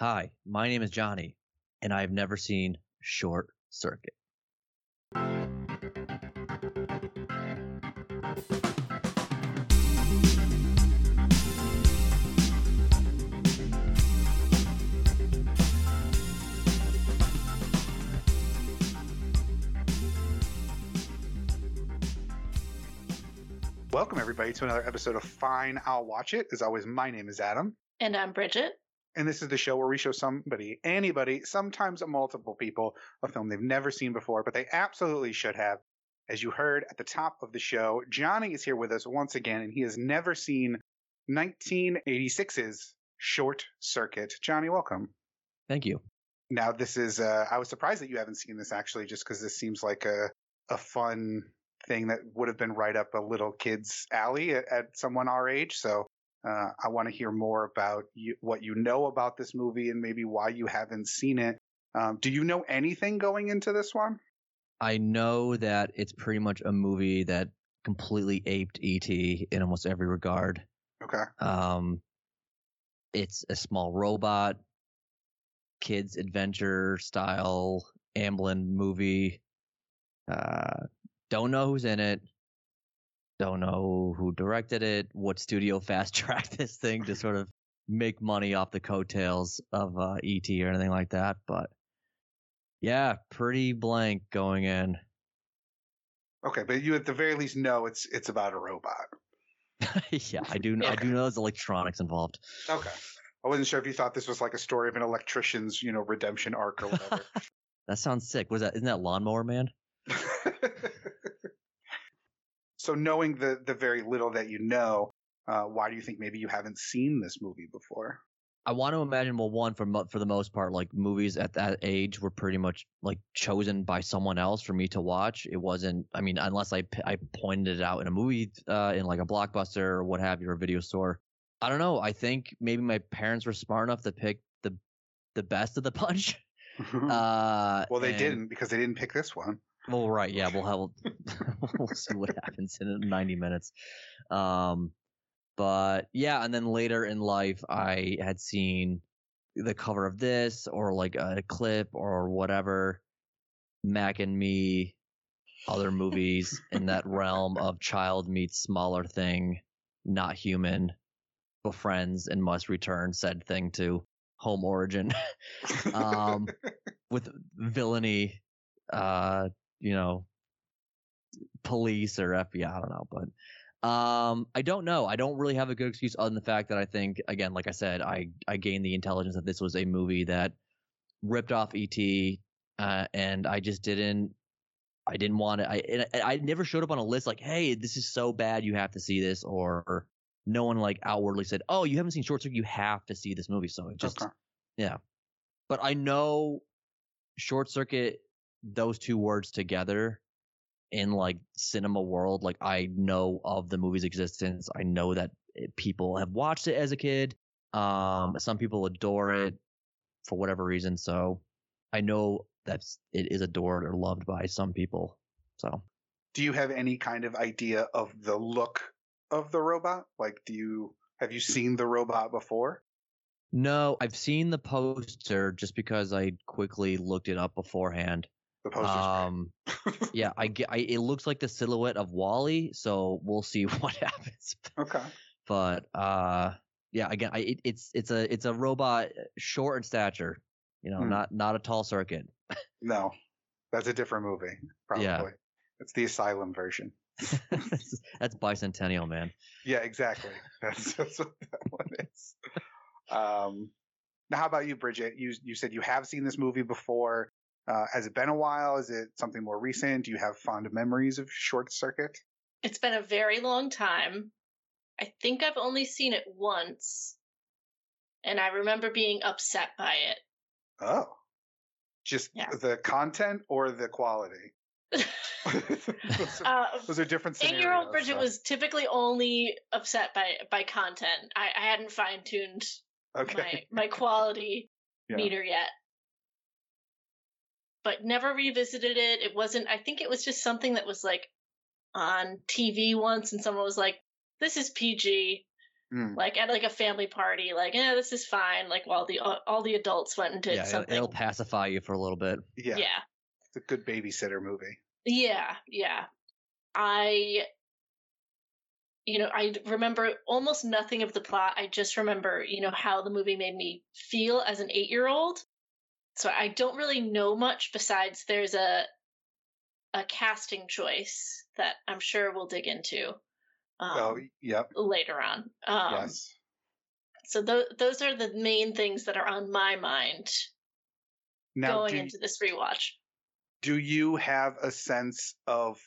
Hi, my name is Johnny, and I've never seen Short Circuit. Welcome, everybody, to another episode of Fine, I'll Watch It. As always, my name is Adam, And I'm Bridget. And this is the show where we show somebody, anybody, sometimes multiple people, a film they've never seen before, but they absolutely should have. As you heard at the top of the show, Johnny is here with us once again, and he has never seen 1986's Short Circuit. Johnny, welcome. Thank you. Now, this is, uh, I was surprised that you haven't seen this actually, just because this seems like a, a fun thing that would have been right up a little kid's alley at, at someone our age. So uh, I want to hear more about you, what you know about this movie and maybe why you haven't seen it. Um, do you know anything going into this one? I know that it's pretty much a movie that completely aped E.T. in almost every regard. Okay. Um, it's a small robot, kids adventure style Amblin movie. Uh, don't know who's in it. Don't know who directed it. What studio fast tracked this thing to sort of make money off the coattails of uh, ET or anything like that. But yeah, pretty blank going in. Okay, but you at the very least know it's it's about a robot. yeah, I do. I do know there's electronics involved. Okay. I wasn't sure if you thought this was like a story of an electrician's, you know, redemption arc or whatever. That sounds sick. Was that? Isn't that Lawnmower Man? So knowing the the very little that you know, uh, why do you think maybe you haven't seen this movie before? I want to imagine. Well, one for mo- for the most part, like movies at that age were pretty much like chosen by someone else for me to watch. It wasn't. I mean, unless I p- I pointed it out in a movie, uh, in like a blockbuster or what have you, or a video store. I don't know. I think maybe my parents were smart enough to pick the the best of the bunch. Uh, well, they and- didn't because they didn't pick this one. Well, right, yeah, we'll have we'll see what happens in 90 minutes. Um, but yeah, and then later in life, I had seen the cover of this or like a clip or whatever, Mac and Me, other movies in that realm of child meets smaller thing, not human, befriends and must return said thing to home origin, um, with villainy, uh, you know, police or FBI. I don't know, but um, I don't know. I don't really have a good excuse other than the fact that I think, again, like I said, I I gained the intelligence that this was a movie that ripped off ET, uh, and I just didn't. I didn't want to. I and I I never showed up on a list like, hey, this is so bad, you have to see this, or, or no one like outwardly said, oh, you haven't seen Short Circuit, you have to see this movie. So it just Okay. yeah. But I know short circuit those two words together in like cinema world like I know of the movie's existence. I know that people have watched it as a kid. Um some people adore it for whatever reason. So I know that it is adored or loved by some people. So Do you have any kind of idea of the look of the robot? Like, do you have you seen the robot before? no, I've seen the poster just because I quickly looked it up beforehand. The poster's Um, yeah, I get. I, it looks like the silhouette of WALL-E, so we'll see what happens. okay. But uh, yeah, again, I, it, it's it's a it's a robot, short in stature. You know, Hmm. not not a tall circuit. No, that's a different movie. Probably. Yeah. It's the Asylum version. that's, that's bicentennial, man. Yeah, exactly. That's, that's what that one is. Um, now, how about you, Bridget? You you said you have seen this movie before. Uh, has it been a while? Is it something more recent? Do you have fond memories of Short Circuit? It's been a very long time. I think I've only seen it once. And I remember being upset by it. Oh, just Yeah. the content or the quality? those, are, Uh, those are different. Eight year old Bridget so- was typically only upset by by content. I, I hadn't fine tuned okay. my, my quality Yeah. meter yet. But never revisited it. It wasn't I think it was just something that was like on TV once and someone was like, This is PG Mm. like at like a family party, like yeah, this is fine. Like while the all the adults went and did yeah, it'll, something. it'll pacify you for a little bit. Yeah, yeah, it's a good babysitter movie. yeah, yeah. I, you know, I remember almost nothing of the plot. I just remember, you know, how the movie made me feel as an eight-year-old. So I don't really know much besides there's a a casting choice that I'm sure we'll dig into um, oh, yep, later on. Um, yes. So th- those are the main things that are on my mind Now, going into this rewatch. do you have a sense of?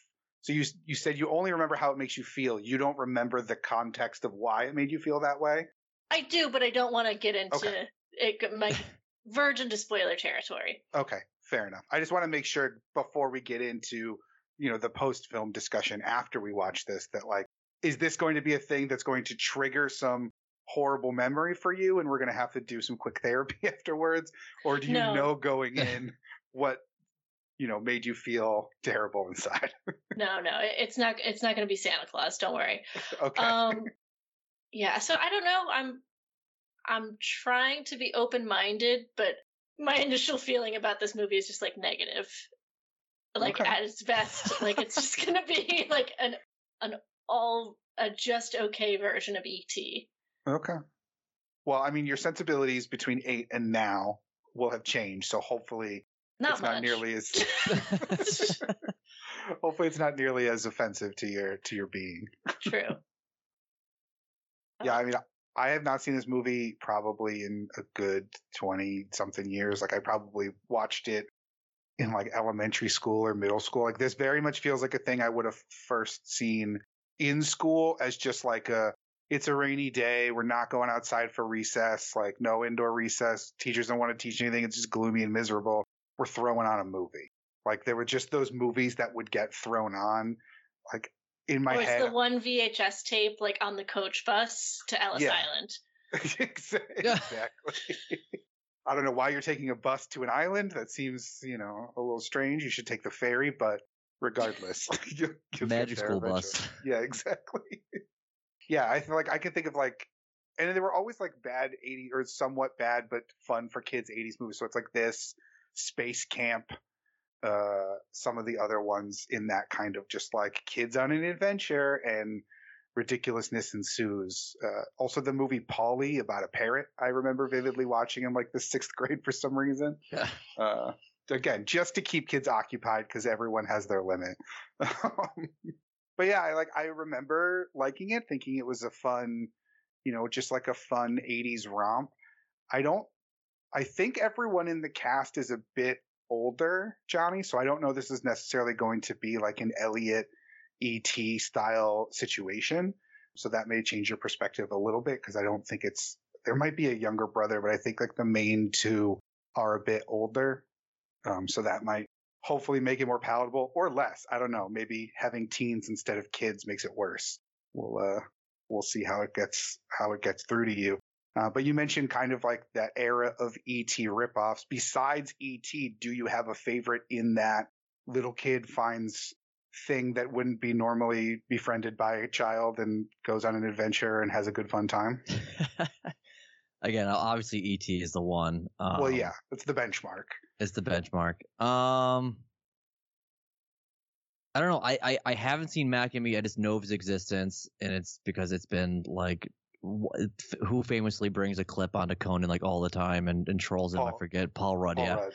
So you you said you only remember how it makes you feel. You don't remember the context of why it made you feel that way. I do, but I don't want to get into Okay. it. My verge into spoiler territory. Okay, fair enough. I just want to make sure before we get into, you know, the post film discussion after we watch this that like, is this going to be a thing that's going to trigger some horrible memory for you and we're going to have to do some quick therapy afterwards? Or do you No. know going in what, you know, made you feel terrible inside? No, no, it's not. It's not going to be Santa Claus. Don't worry. okay. Um, yeah. So I don't know. I'm, I'm trying to be open minded, but my initial feeling about this movie is just like negative. Like Okay. at its best, like it's just going to be like an an all a just okay version of ET. okay. Well, I mean, your sensibilities between eight and now will have changed. So hopefully Not it's much. not nearly as, hopefully it's not nearly as offensive to your, to your being. True. Yeah, I mean, I have not seen this movie probably in a good 20 something years. Like, I probably watched it in like elementary school or middle school. Like, this very much feels like a thing I would have first seen in school as just like a, it's a rainy day. We're not going outside for recess, like, no indoor recess. Teachers don't want to teach anything. It's just gloomy and miserable. We're throwing on a movie. Like, there were just those movies that would get thrown on. Like, in my or it's head, the one VHS tape like on the coach bus to Ellis Yeah. Island. exactly. I don't know why you're taking a bus to an island. That seems, you know, a little strange. You should take the ferry, but regardless, you'll, you'll Magic school eventually. bus. Yeah, exactly. yeah, I feel like I can think of like, and they were always like bad 80 or somewhat bad but fun for kids 80s movies. So it's like this, Space Camp, uh, some of the other ones in that kind of just like kids on an adventure and ridiculousness ensues. Uh, also the movie Paulie about a parrot. I remember vividly watching in like the sixth grade for some reason. Yeah. Uh, again, just to keep kids occupied because everyone has their limit. but yeah, I like, I remember liking it, thinking it was a fun, you know, just like a fun 80s romp. I don't, I think everyone in the cast is a bit older, Johnny, so I don't know this is necessarily going to be like an Elliot ET style situation. So that may change your perspective a little bit because I don't think it's, there might be a younger brother, but I think like the main two are a bit older. Um, so that might hopefully make it more palatable or less. I don't know. Maybe having teens instead of kids makes it worse. We'll, uh, we'll see how it gets, how it gets through to you. Uh, but you mentioned kind of like that era of ET ripoffs. Besides ET, do you have a favorite in that little kid finds thing that wouldn't be normally befriended by a child and goes on an adventure and has a good fun time? Again, obviously ET is the one. Um, well, yeah, it's the benchmark. It's the benchmark. Um, I don't know. I, I, I haven't seen Mac and Me. I just know of his existence, and it's because it's been like who famously brings a clip onto Conan like all the time and, and trolls him. I forget Paul Rudd. Paul yeah. Rudd,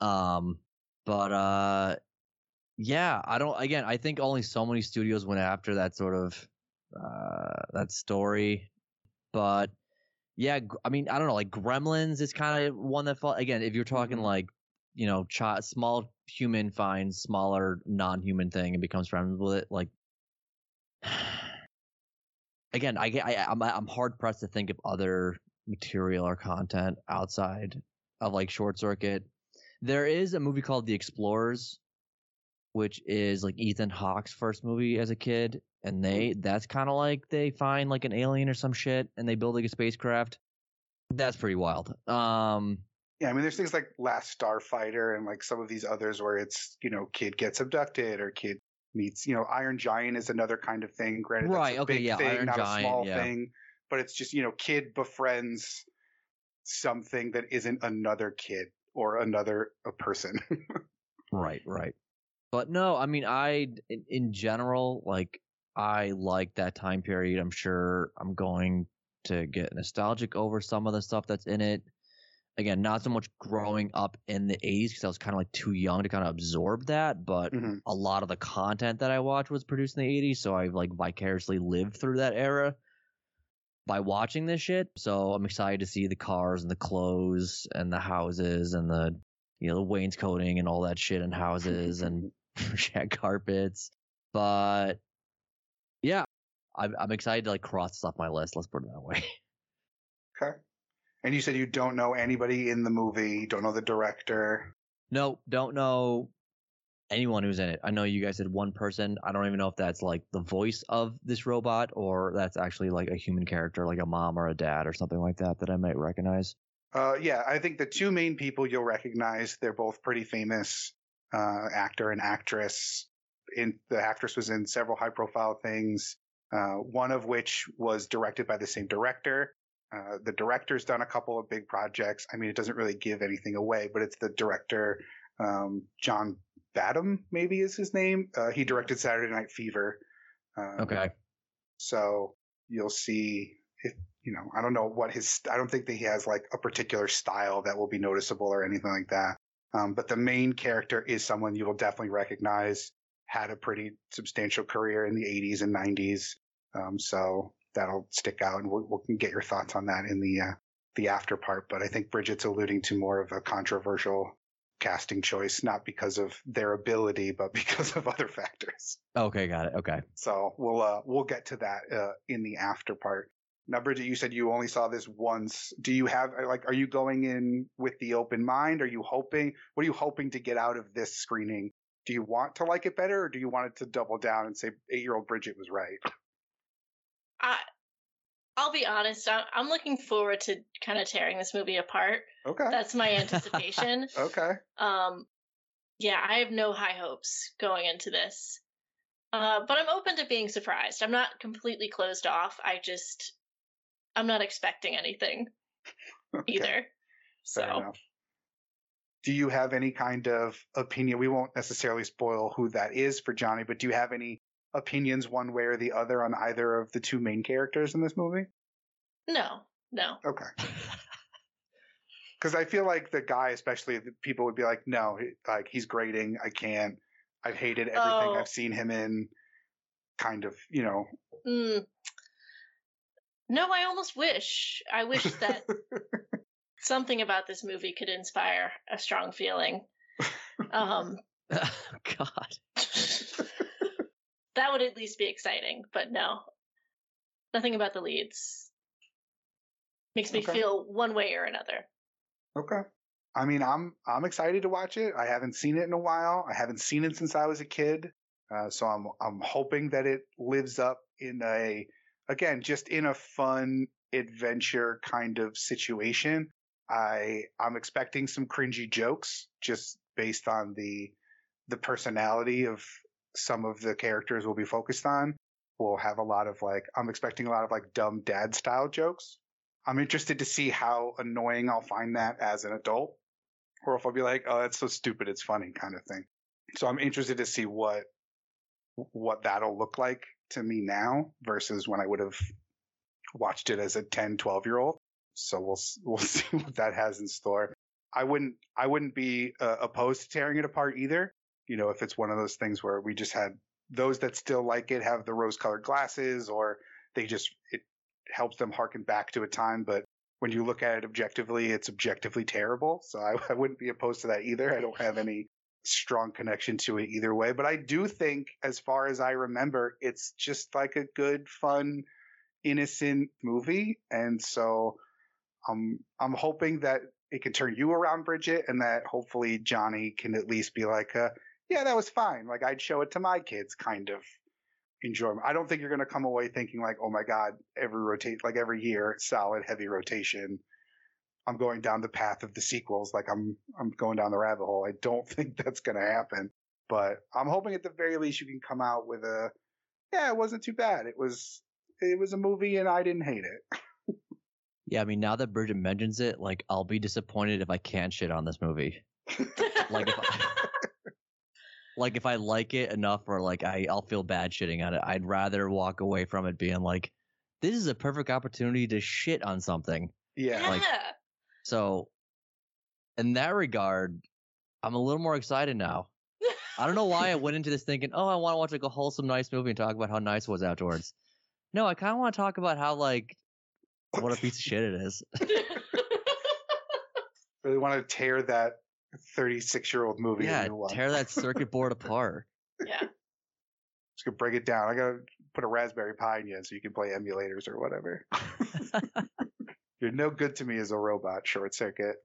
yeah. Um, but uh, yeah, I don't. Again, I think only so many studios went after that sort of uh that story. But yeah, I mean, I don't know. Like Gremlins is kind of one that fall again. If you're talking Mhm. like you know, chi- small human finds smaller non-human thing and becomes friends with it, like. Again, I, I I'm I'm hard pressed to think of other material or content outside of like Short Circuit. There is a movie called The Explorers, which is like Ethan Hawke's first movie as a kid, and they that's kind of like they find like an alien or some shit, and they build like a spacecraft. That's pretty wild. Um, Yeah, I mean, there's things like Last Starfighter and like some of these others where it's, you know, kid gets abducted or kid meets, you know, Iron Giant is another kind of thing. Granted, Right, that's a okay, big yeah, thing, Iron not Giant, a small yeah. thing. but it's just, you know, kid befriends something that isn't another kid or another a person. right, right. But no, I mean, I in, in general like I like that time period. I'm sure I'm going to get nostalgic over some of the stuff that's in it. Again, not so much growing up in the 80s because I was kind of like too young to kind of absorb that, but mm-hmm. a lot of the content that I watched was produced in the 80s, so I like vicariously lived through that era by watching this shit. So I'm excited to see the cars and the clothes and the houses and the you know the wainscoting and all that shit in houses and shag carpets. But yeah, I'm, I'm excited to like cross this off my list. Let's put it that way. Okay. And you said you don't know anybody in the movie, don't know the director. No, don't know anyone who's in it. I know you guys said one person. I don't even know if that's like the voice of this robot or that's actually like a human character, like a mom or a dad or something like that that I might recognize. Uh, yeah, I think the two main people you'll recognize, they're both pretty famous, uh, actor and actress. In the actress was in several high profile things uh, one of which was directed by the same director. Uh, the director's done a couple of big projects. I mean, it doesn't really give anything away, but it's the director, um, John Badham, maybe is his name. Uh, he directed Saturday Night Fever. Um, okay. So you'll see if, you know, I don't know what his, I don't think that he has like a particular style that will be noticeable or anything like that. Um, but the main character is someone you will definitely recognize had a pretty substantial career in the 80s and 90s. Um, so that'll stick out, and we'll, we'll, get your thoughts on that in the uh, the after part. But I think Bridget's alluding to more of a controversial casting choice, not because of their ability, but because of other factors. Okay, got it. Okay. So we'll uh, we'll get to that uh, in the after part. Now, Bridget, you said you only saw this once. Do you have like, are you going in with the open mind? Are you hoping? What are you hoping to get out of this screening do you want to like it better or do you want it to double down and say eight year old Bridget was right? I, I'll be honest. I'm looking forward to kind of tearing this movie apart. Okay. That's my anticipation. okay. Um, yeah, I have no high hopes going into this. Uh, but I'm open to being surprised. I'm not completely closed off. I just, I'm not expecting anything okay. either. Fair so. Enough do you have any kind of opinion? We won't necessarily spoil who that is for Johnny, but do you have any opinions one way or the other on either of the two main characters in this movie? No, no. Okay. Because I feel like the guy, especially people would be like, no, like he's grating. I can't. I've hated everything oh. I've seen him in. Kind of, you know. Mm. No, I almost wish. I wish that something about this movie could inspire a strong feeling. Um, God. That would at least be exciting, but no. Nothing about the leads makes me okay. feel one way or another. Okay. I mean, I'm I'm excited to watch it. I haven't seen it in a while. I haven't seen it since I was a kid. Uh, so I'm I'm hoping that it lives up in a again just in a fun adventure kind of situation. I I'm expecting some cringy jokes just based on the the personality of some of the characters we'll be focused on. We'll have a lot of like I'm expecting a lot of like dumb dad style jokes. I'm interested to see how annoying I'll find that as an adult, or if I'll be like, oh, that's so stupid, it's funny kind of thing. So I'm interested to see what what that'll look like to me now versus when I would have watched it as a 10, 12 year old. So we'll we'll see what that has in store. I wouldn't I wouldn't be uh, opposed to tearing it apart either. You know, if it's one of those things where we just had those that still like it have the rose colored glasses, or they just it helps them harken back to a time. But when you look at it objectively, it's objectively terrible. So I, I wouldn't be opposed to that either. I don't have any strong connection to it either way. But I do think, as far as I remember, it's just like a good, fun, innocent movie. And so I'm I'm hoping that it can turn you around, Bridget, and that hopefully Johnny can at least be like, uh, yeah, that was fine. Like I'd show it to my kids, kind of enjoyment. I don't think you're going to come away thinking like, oh my god, every rotate like every year, solid heavy rotation. I'm going down the path of the sequels. Like I'm I'm going down the rabbit hole. I don't think that's going to happen. But I'm hoping at the very least you can come out with a, yeah, it wasn't too bad. It was it was a movie and I didn't hate it. Yeah, I mean, now that Bridget mentions it, like, I'll be disappointed if I can't shit on this movie. Like, if I, like if I like it enough, or like I, I'll feel bad shitting on it. I'd rather walk away from it being like, this is a perfect opportunity to shit on something. yeah. yeah. like- So, in that regard, I'm a little more excited now. I don't know why I went into this thinking, oh, I want to watch like a wholesome, nice movie and talk about how nice it was afterwards. No, I kind of want to talk about how like what a piece of shit it is. really want to tear that 36 year old movie. yeah, into one. tear that circuit board apart. yeah. Just gonna break it down. I gotta put a Raspberry Pi in you so you can play emulators or whatever. You're no good to me as a robot, short circuit.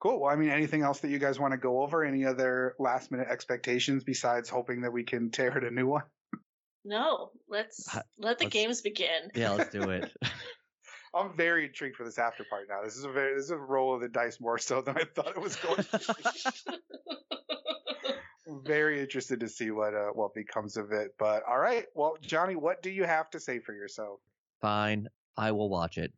Cool. Well, I mean, anything else that you guys want to go over? Any other last minute expectations besides hoping that we can tear it a new one? No, let's Ha- let the let's- games begin. Yeah, let's do it. I'm very intrigued for this after part now. This is a very this is a roll of the dice more so than I thought it was going to be. Very interested to see what uh, what becomes of it. But all right, well, Johnny, what do you have to say for yourself? Fine, I will watch it.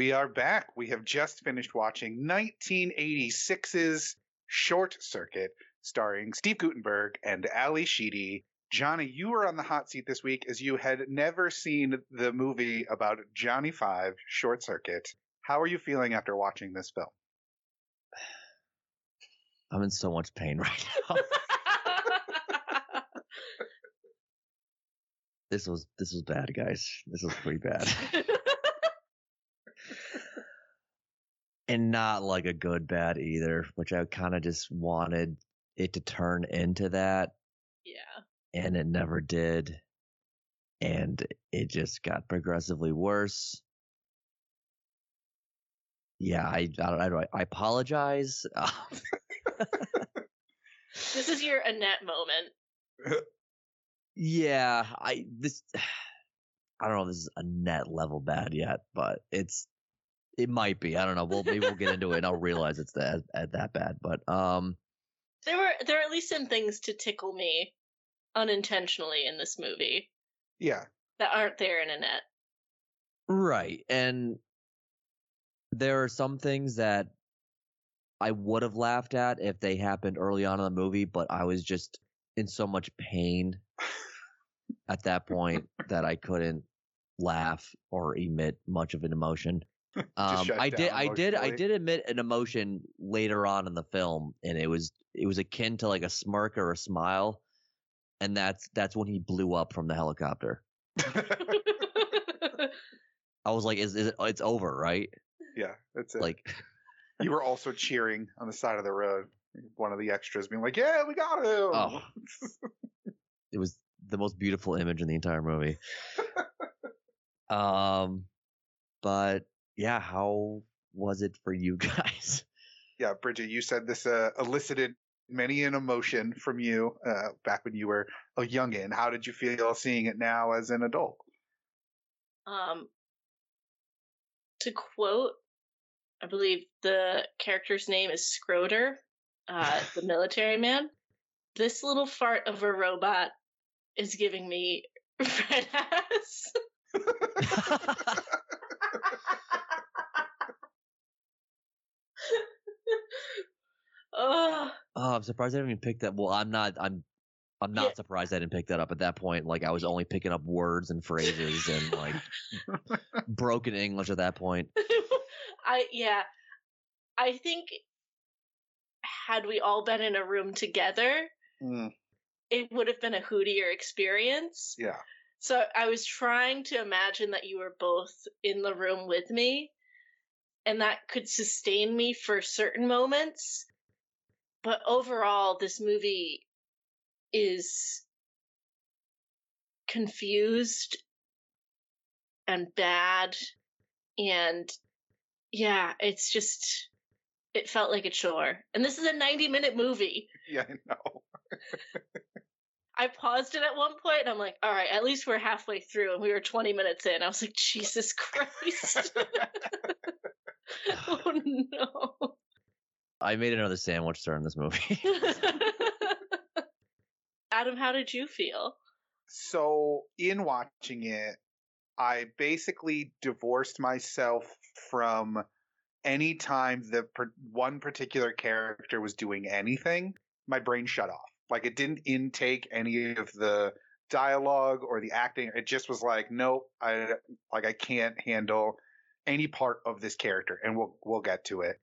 We are back. We have just finished watching 1986's Short Circuit, starring Steve Guttenberg and Ally Sheedy. Johnny, you were on the hot seat this week as you had never seen the movie about Johnny Five, Short Circuit. How are you feeling after watching this film? I'm in so much pain right now. this was this was bad, guys. This was pretty bad. and not like a good bad either, which I kind of just wanted it to turn into that, yeah. and it never did. And it just got progressively worse. Yeah, I I I, I apologize. This is your Annette moment. yeah, I this I don't know if this is Annette level bad yet, but it's it might be. I don't know. Well, maybe we'll get into it and I'll realize it's that at that bad. But um, There were there are at least some things to tickle me unintentionally in this movie Yeah, that aren't there in Annette. right, and there are some things that I would have laughed at if they happened early on in the movie, but I was just in so much pain at that point that I couldn't laugh or emit much of an emotion. Um, I did, I did, I did admit an emotion later on in the film, and it was it was akin to like a smirk or a smile, and that's that's when he blew up from the helicopter. I was like, is, is it? It's over, right? yeah, that's it. Like, you were also cheering on the side of the road. One of the extras being like, "Yeah, we got him!" Oh. it was the most beautiful image in the entire movie. um, but yeah, how was it for you guys? yeah, Bridget, you said this uh, elicited many an emotion from you uh, back when you were a youngin. How did you feel seeing it now as an adult? um, to quote, I believe the character's name is Skroeder, uh, the military man. This little fart of a robot is giving me red ass. Oh, Oh, I'm surprised I didn't even pick that. Well, I'm not. I'm. I'm not Yeah. surprised I didn't pick that up at that point. Like I was only picking up words and phrases and like broken English at that point. I yeah. I think had we all been in a room together, Mm, it would have been a hootier experience. yeah. So I was trying to imagine that you were both in the room with me, and that could sustain me for certain moments. But overall, this movie is confused and bad, and yeah, it's just. It felt like a chore. And this is a 90 minute movie. Yeah, I know. I paused it at one point and I'm like, all right, at least we're halfway through and we were 20 minutes in. I was like, Jesus Christ. oh no. I made another sandwich during this movie. Adam, how did you feel? So, in watching it, I basically divorced myself from any time the per- one particular character was doing anything. My brain shut off. Like it didn't intake any of the dialogue or the acting. It just was like, nope, I like I can't handle any part of this character, and we'll we'll get to it.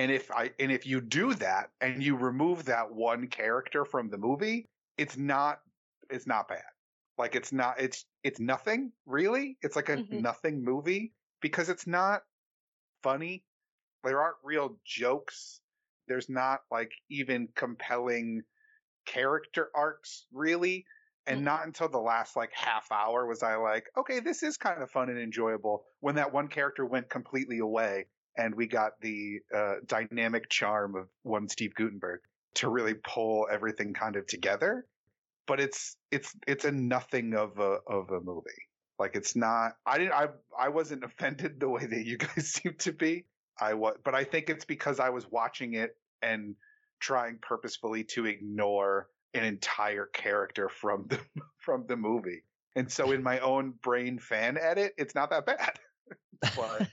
And if I and if you do that and you remove that one character from the movie, it's not it's not bad. Like it's not it's it's nothing really. It's like a Mhm. nothing movie because it's not funny. There aren't real jokes. There's not like even compelling character arcs really. And Mhm. not until the last like half hour was I like, okay, this is kind of fun and enjoyable. When that one character went completely away and we got the uh, dynamic charm of one Steve Guttenberg to really pull everything kind of together. But it's it's it's a nothing of a of a movie. Like it's not. I didn't. I I wasn't offended the way that you guys seem to be. I was, but I think it's because I was watching it and trying purposefully to ignore an entire character from the from the movie. And so in my own brain fan edit, it's not that bad. but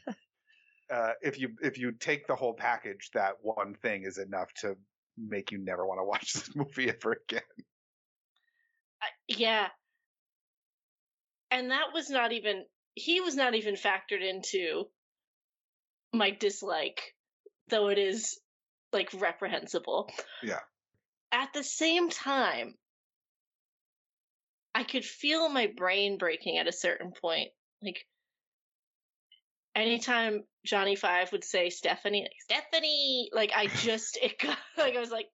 uh, if you if you take the whole package, that one thing is enough to make you never want to watch this movie ever again. Yeah. And that was not even, he was not even factored into my dislike, though it is like reprehensible. Yeah. At the same time, I could feel my brain breaking at a certain point. Like, anytime Johnny Five would say Stephanie, like, Stephanie, like, I just, it got, like, I was like,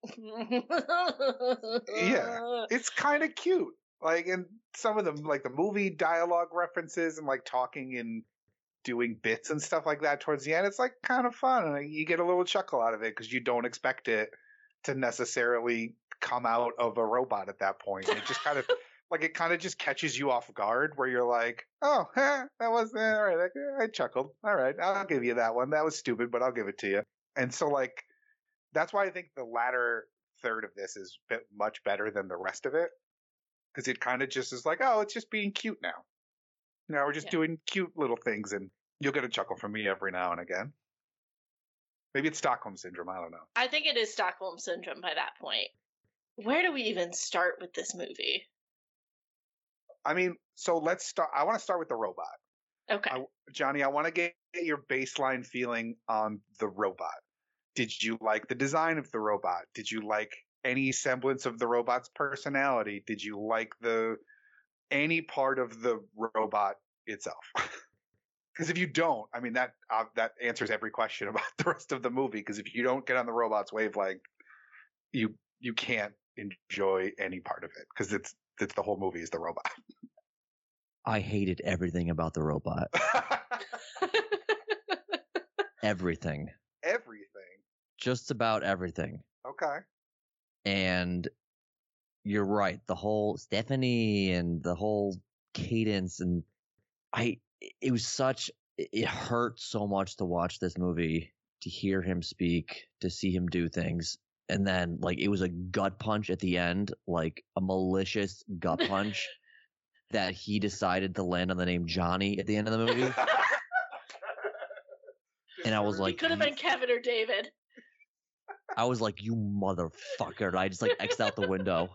Yeah. It's kind of cute. Like and some of them like the movie dialogue references and like talking and doing bits and stuff like that towards the end. It's like kind of fun and you get a little chuckle out of it because you don't expect it to necessarily come out of a robot at that point. It just kind of like it kind of just catches you off guard where you're like, oh, huh, that was eh, all right. I, I chuckled. All right, I'll give you that one. That was stupid, but I'll give it to you. And so like that's why I think the latter third of this is bit much better than the rest of it because it kind of just is like, oh, it's just being cute now. Now we're just Yeah. doing cute little things, and you'll get a chuckle from me every now and again. Maybe it's Stockholm syndrome. I don't know. I think it is Stockholm syndrome by that point. Where do we even start with this movie? I mean, so let's start. I want to start with the robot, Okay. I- Johnny. I want to get your baseline feeling on the robot. Did you like the design of the robot? Did you like any semblance of the robot's personality? Did you like the any part of the robot itself? Because if you don't, I mean that uh, that answers every question about the rest of the movie. Because if you don't get on the robot's wavelength, you you can't enjoy any part of it. Because it's it's the whole movie is the robot. I hated everything about the robot. Everything. Everything. Just about everything. Okay. And you're right. The whole Stephanie and the whole cadence and I it was such it hurt so much to watch this movie, to hear him speak, to see him do things. And then like it was a gut punch at the end, like a malicious gut punch that he decided to land on the name Johnny at the end of the movie. And I was like, could have been Kevin or David. I was like, you motherfucker. And I just like X'd out the window.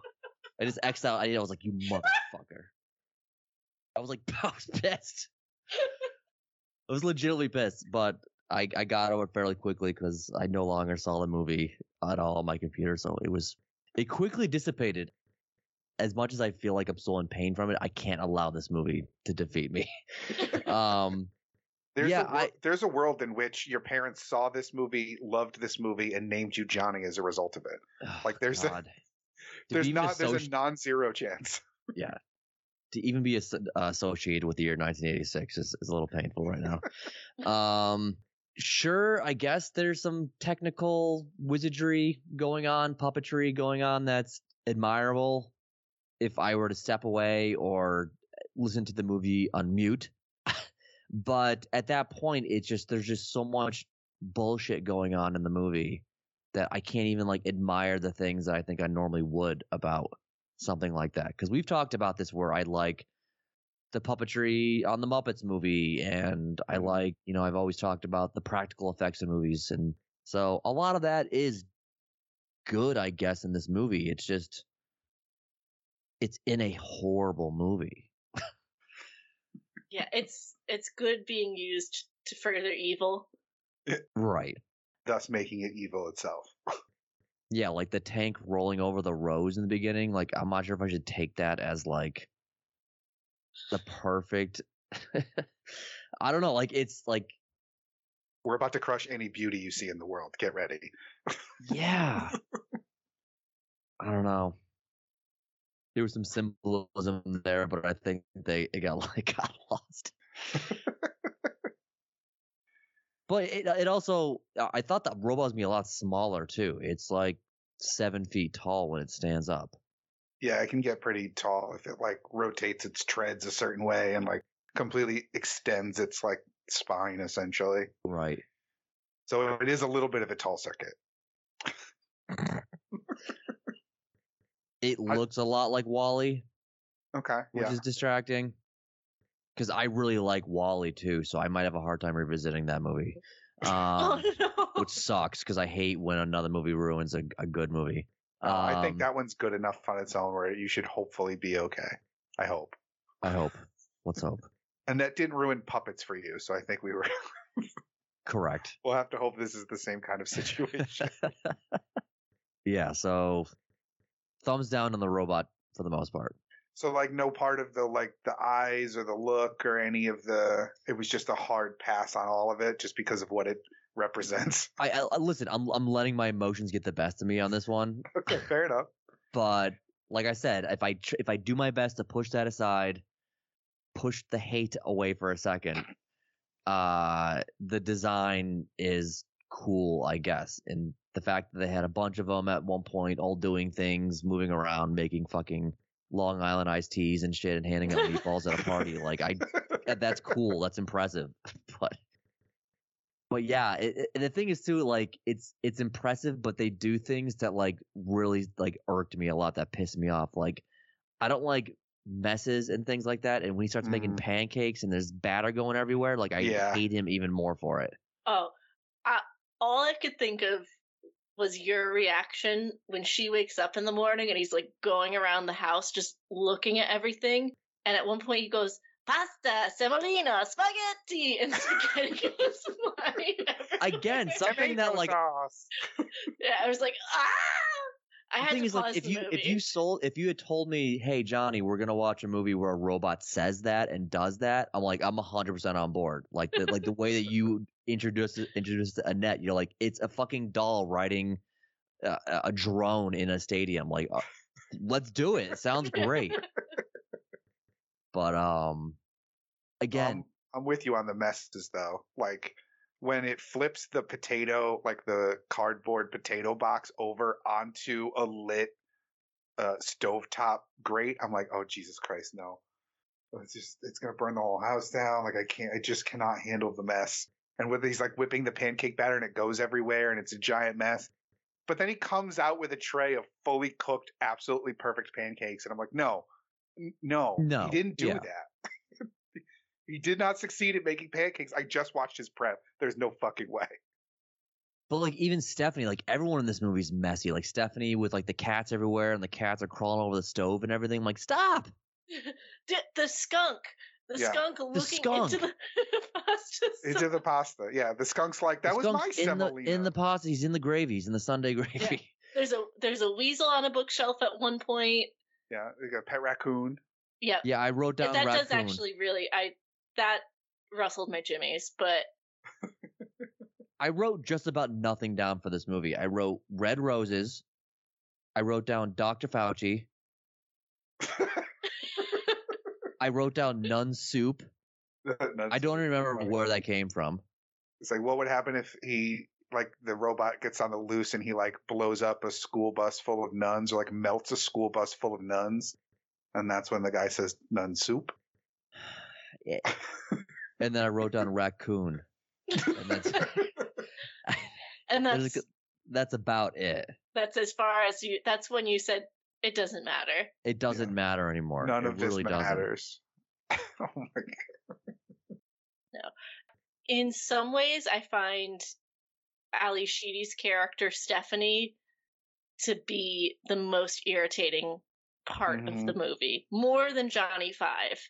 I just X'd out. I was like, you motherfucker. I was like, I was pissed. I was legitimately pissed, but I, I got over it fairly quickly because I no longer saw the movie at all on my computer. So it was, it quickly dissipated. As much as I feel like I'm still in pain from it, I can't allow this movie to defeat me. um, There's Yeah, a, there's a world in which your parents saw this movie, loved this movie, and named you Johnny as a result of it. oh, Like, there's a- God. To There's not there's a non-zero chance. Yeah, to even be as- uh, associated with the year 1986 is, is a little painful right now. um, sure, I guess there's some technical wizardry going on, puppetry going on that's admirable. If I were to step away or listen to the movie on mute, but at that point, it's just there's just so much bullshit going on in the movie that I can't even like admire the things that I think I normally would about something like that. Because we've talked about this where I like the puppetry on the Muppets movie, and I mm-hmm. like, you know, I've always talked about the practical effects in movies. And so a lot of that is good, I guess, in this movie. It's just, it's in a horrible movie. Yeah, it's it's good being used to further evil. Right. thus making it evil itself. Yeah, like the tank rolling over the rose in the beginning. Like, I'm not sure if I should take that as like the perfect. I don't know. Like, it's like We're about to crush any beauty you see in the world. Get ready. Yeah. I don't know. There was some symbolism there, but I think they it got like got lost. but it it also I thought that robot was be a lot smaller too. It's like seven feet tall when it stands up. Yeah, it can get pretty tall if it like rotates its treads a certain way and like completely extends its like spine essentially. Right. So it is a little bit of a tall circuit. It looks a lot like WALL-E, Okay. which Yeah. is distracting. Because I really like WALL-E too, so I might have a hard time revisiting that movie. Um, oh no! which sucks because I hate when another movie ruins a, a good movie. Uh, I Um, think that one's good enough on its own where you should hopefully be okay. I hope. I hope. Let's hope. And that didn't ruin puppets for you, so I think we were. Correct. we'll have to hope this is the same kind of situation. yeah. So, thumbs down on the robot for the most part. so like no part of the like the eyes or the look or any of the. It was just a hard pass on all of it, just because of what it represents. I, I listen. I'm I'm letting my emotions get the best of me on this one, okay, fair enough. but like I said, if I tr- if I do my best to push that aside, push the hate away for a second, uh, the design is cool, I guess, and the fact that they had a bunch of them at one point, all doing things, moving around, making fucking Long Island iced teas and shit, and handing out meatballs at a party, like I, that's cool, that's impressive, but. But yeah, it, it- the thing is too, like it's it's impressive, but they do things that like really like irked me a lot, that pissed me off. Like I don't like messes and things like that. And when he starts making Mhm. pancakes and there's batter going everywhere, like I Yeah. hate him even more for it. Oh, I, all I could think of was your reaction when she wakes up in the morning and he's like going around the house just looking at everything. And at one point he goes, pasta, semolina, spaghetti, and spaghetti was flying Again, something that, like- Yeah, I was like, ah! I The had thing is, like, if you movie. if you sold if you had told me, hey Johnny, we're gonna watch a movie where a robot says that and does that, I'm like, I'm hundred percent on board. Like the like the way that you introduced it- introduced Annette, you're like, it's a fucking doll riding a, a drone in a stadium. Like, uh, let's do it. It sounds great. But um, again, Um, I'm with you on the messes though. Like when it flips the potato, like the cardboard potato box over onto a lit uh, stovetop grate, I'm like, oh Jesus Christ, no! It's just it's gonna burn the whole house down. Like I can't, I just cannot handle the mess. And with he's like whipping the pancake batter and it goes everywhere and it's a giant mess. But then he comes out with a tray of fully cooked, absolutely perfect pancakes, and I'm like, no, No, No, he didn't do yeah. that. he did not succeed at making pancakes. I just watched his prep. There's no fucking way. But like even Stephanie, like everyone in this movie is messy. Like Stephanie with like the cats everywhere and the cats are crawling over the stove and everything. I'm like, stop. D- the skunk. The Yeah. skunk looking skunk. into the pasta. Into the pasta. Yeah, the skunk's like, that The was my skunk's in the semolina. in the pasta. He's in the gravy. He's in the Sunday gravy. There's a there's a weasel on a bookshelf at one point. Yeah, we got a pet raccoon. Yeah. Yeah, I wrote down that raccoon. does actually really I that rustled my jimmies, but I wrote just about nothing down for this movie. I wrote red roses. I wrote down Dr. Fauci. I wrote down nun soup. I don't remember oh where that came from. It's like, what would happen if he, like, the robot gets on the loose and he, like, blows up a school bus full of nuns or, like, melts a school bus full of nuns? And that's when the guy says, nun soup. Yeah. And then I wrote down raccoon. And that's and that's a- that's about it. that's as far as you that's when you said it doesn't matter. It doesn't Yeah. matter anymore. None it of this really doesn't. matters. oh my God. No. In some ways I find Ally Sheedy's character Stephanie to be the most irritating part of Mhm. the movie. More than Johnny Five.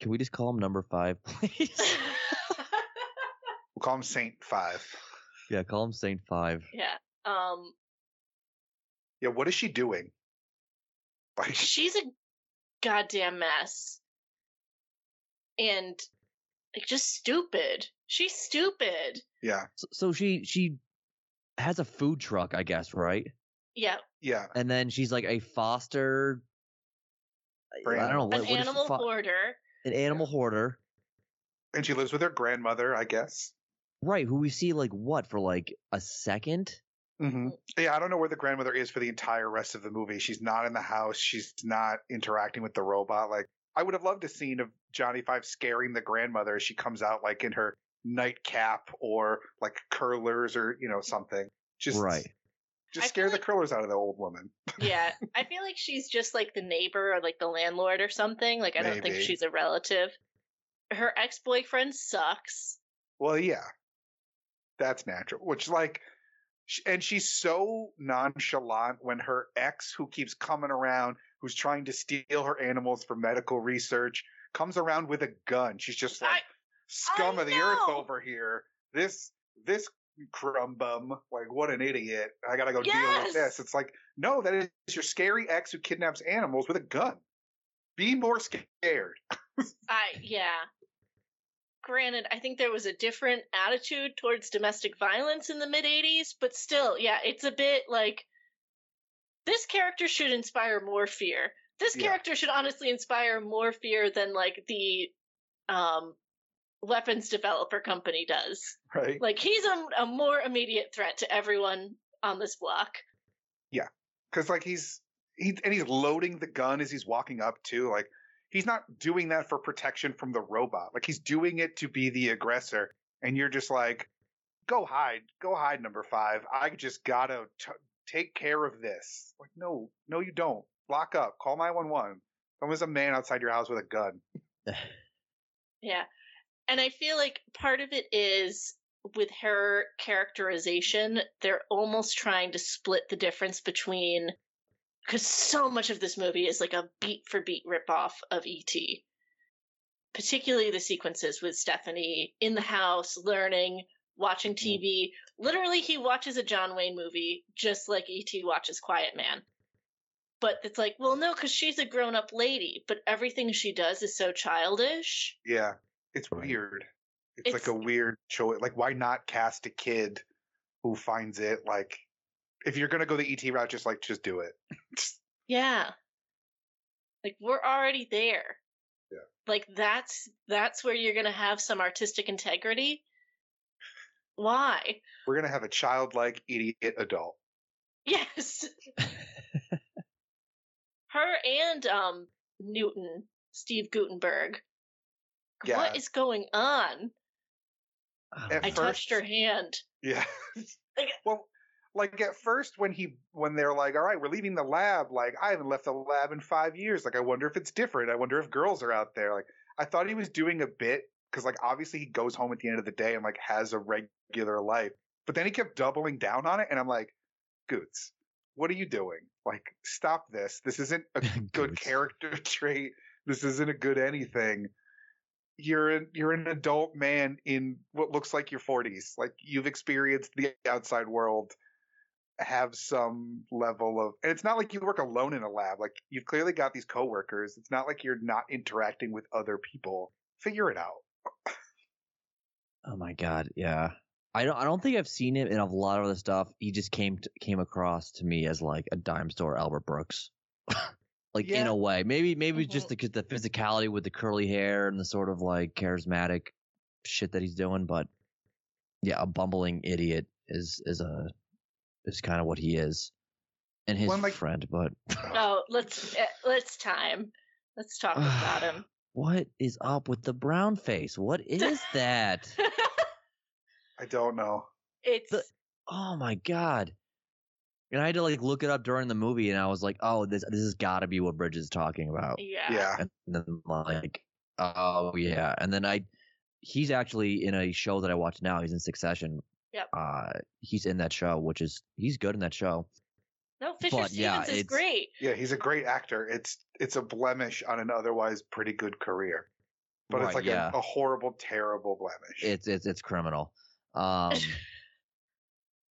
Can we just call him number five, please? We'll call him Saint Five. yeah, call him Saint Five. yeah. Um Yeah, what is she doing? Like, she's a goddamn mess. And like just stupid. She's stupid. yeah, So, so she she has a food truck, I guess, right? Yeah. yeah. And then she's like a foster. For I don't know An what, what is she animal fo- hoarder. an animal hoarder, And she lives with her grandmother, I guess. right? Who we see like what for like a second? Mm-hmm. Yeah, I don't know where the grandmother is for the entire rest of the movie. She's not in the house. She's not interacting with the robot. Like, I would have loved a scene of Johnny Five scaring the grandmother as she comes out, like in her nightcap or like curlers or you know something. Just Right. Just I scare the like- curlers out of the old woman. Yeah. I feel like she's just like the neighbor or like the landlord or something. Like I don't think she's a relative. Her ex boyfriend sucks. Well, yeah, that's natural. Which like, and she's so nonchalant when her ex, who keeps coming around, who's trying to steal her animals for medical research, comes around with a gun. She's just like I- scum I of the earth over here. This this crumb bum, like what an idiot. I gotta go deal with this. It's like, no, that is your scary ex who kidnaps animals with a gun. Be more scared. I yeah. Granted, I think there was a different attitude towards domestic violence in the mid 80s, but still, yeah, it's a bit like this character should inspire more fear. This Yeah. character should honestly inspire more fear than like the um weapons developer company does. Right? Like he's a, a more immediate threat to everyone on this block. Yeah. because like he's he and he's loading the gun as he's walking up too. Like he's not doing that for protection from the robot. Like he's doing it to be the aggressor. And you're just like, go hide, go hide, number five. I just gotta t- take care of this. Like no, no, you don't. Lock up. Call nine one one. There's a man outside your house with a gun. Yeah. And I feel like part of it is with her characterization, they're almost trying to split the difference between because so much of this movie is like a beat for beat ripoff of E.T. Particularly the sequences with Stephanie in the house, learning, watching mm-hmm. TV. Literally, he watches a John Wayne movie just like E.T. watches Quiet Man. But it's like, well, no, because she's a grown up lady, but everything she does is so childish. Yeah, it's weird. It's, like a weird choice. Like why not cast a kid who finds it like. If you're gonna go the ET route, just like just do it. Yeah. Like we're already there. Yeah. Like that's that's where you're gonna have some artistic integrity. Why? We're gonna have a childlike idiot adult. Yes. Her and um Newton, Steve Guttenberg. Yeah. What is going on? I At I first- touched her hand. Yeah. Like- well, like at first when he when they're like, all right, we're leaving the lab. Like I haven't left the lab in five years. Like I wonder if it's different. I wonder if girls are out there. Like I thought he was doing a bit because like obviously he goes home at the end of the day and like has a regular life. But then he kept doubling down on it, and I'm like, Goots, what are you doing? Like stop this. This isn't a good character trait. This isn't a good anything. You're an, you're an adult man in what looks like your 40s. Like you've experienced the outside world. Have some level of, and it's not like you work alone in a lab. Like you've clearly got these coworkers. It's not like you're not interacting with other people. Figure it out. Oh my god, yeah. I don't I don't think I've seen him in a lot of other stuff. He just came to, came across to me as like a dime store Albert Brooks. like in a way. Maybe maybe just Mhm. because the physicality with the curly hair and the sort of like charismatic shit that he's doing, but yeah, a bumbling idiot is is a is kind of what he is. And his Well, like- friend, but No, let's eh, let's time. Let's talk about him. what is up with the brown face? What is that? I don't know. it's The- Oh my god. And I had to like look it up during the movie and I was like, oh, this this has gotta be what Bridget's is talking about. yeah. Yeah. And then like, oh yeah. And then I he's actually in a show that I watch now, he's in Succession. Yep. Uh he's in that show, which is he's good in that show. No, Fisher But, yeah, Stevens is it's- great. Yeah, he's a great actor. It's it's a blemish on an otherwise pretty good career. But Right, it's like yeah. a, a horrible, terrible blemish. It's it's it's criminal. Um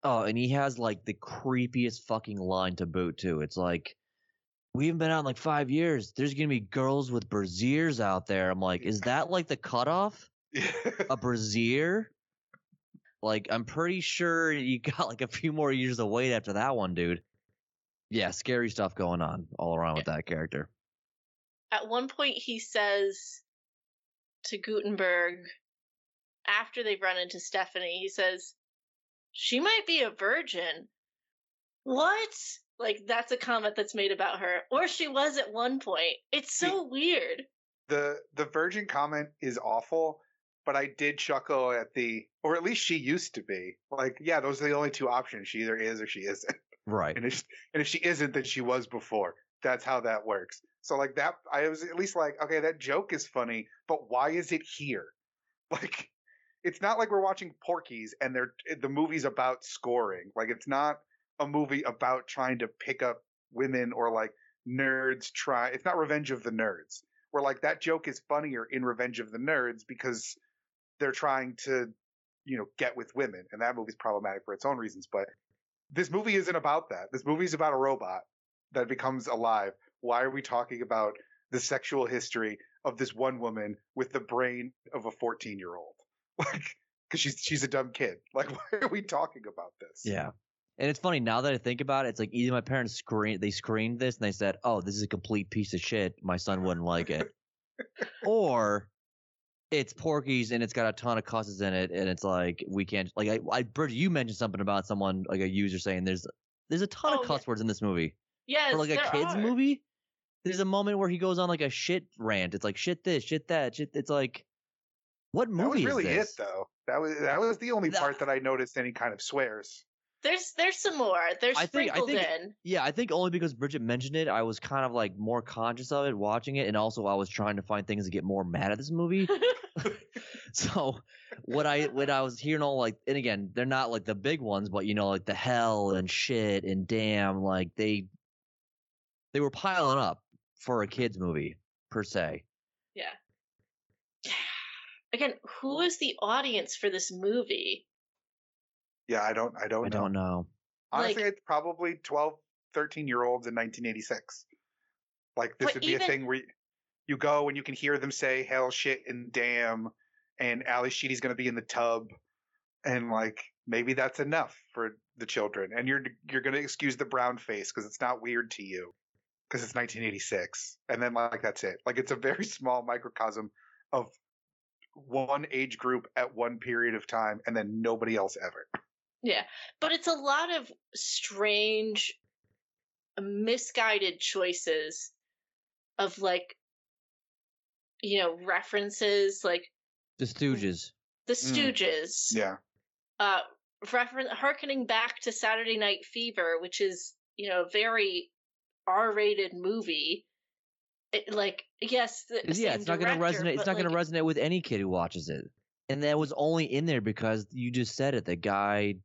Oh, and he has like the creepiest fucking line to boot too. It's like we haven't been out in like five years. There's gonna be girls with braziers out there. I'm like, is that like the cutoff? A brazier? Like, I'm pretty sure you got like a few more years to wait after that one, dude. Yeah, scary stuff going on all around with that character. At one point, he says to Guttenberg, after they've run into Stephanie, he says, "She might be a virgin." What? Like that's a comment that's made about her, or she was at one point. It's so weird. the the virgin comment is awful, but I did chuckle at the or at least she used to be. Like, yeah, those are the only two options. She either is or she isn't. Right. And if and if she isn't, then she was before. That's how that works. So like that I was at least like, okay, that joke is funny, but why is it here? Like it's not like we're watching Porky's and they're eh, the movie's about scoring. Like it's not a movie about trying to pick up women or like nerds try it's not Revenge of the Nerds. Where like that joke is funnier in Revenge of the Nerds because they're trying to, you know, get with women. And that movie's problematic for its own reasons. But this movie isn't about that. This movie's about a robot that becomes alive. Why are we talking about the sexual history of this one woman with the brain of a 14 year old? Like, because she's she's a dumb kid. Like, why are we talking about this? Yeah. And it's funny now that I think about it. It's like either my parents screen they screened this and they said, "Oh, this is a complete piece of shit. My son wouldn't like it," or it's Porky's and it's got a ton of cusses in it, and it's like we can't. Like I, I, Bridget, you mentioned something about someone like a user saying there's there's a ton Oh, of yeah. cuss words in this movie Yes, for like a there kids are. movie. There's a moment where he goes on like a shit rant. It's like shit this, shit that, shit. It's like, what movie That was really is it, though. That was that was the only That- part that I noticed any kind of swears. There's there's some more. They're I think- I sprinkled think- in. Yeah, I think only because Bridget mentioned it, I was kind of like more conscious of it watching it, and also I was trying to find things to get more mad at this movie. so what I when I was hearing all like, and again, they're not like the big ones, but you know, like the hell and shit and damn, like they they were piling up for a kids movie per se. Yeah. Again, who is the audience for this movie? Yeah, I don't I don't I know. don't know. Honestly, Like- it's probably 12, 13 year olds in 1986. Like this would be even- a thing where you- you go and you can hear them say hell, shit, and damn, and Ally Sheedy's going to be in the tub, and like maybe that's enough for the children, and you're you're going to excuse the brown face because it's not weird to you because it's 1986, and then like that's it. Like it's a very small microcosm of one age group at one period of time, and then nobody else ever. Yeah, but it's a lot of strange, misguided choices of like, you know, references like The Stooges. the Mm. Stooges, Yeah. uh, reference harkening back to Saturday Night Fever, which is you know a very R-rated movie. It, like yes, the yeah, same it's not going to resonate. It's but, not going to resonate with any kid who watches it. And that was only in there because you just said it. The guy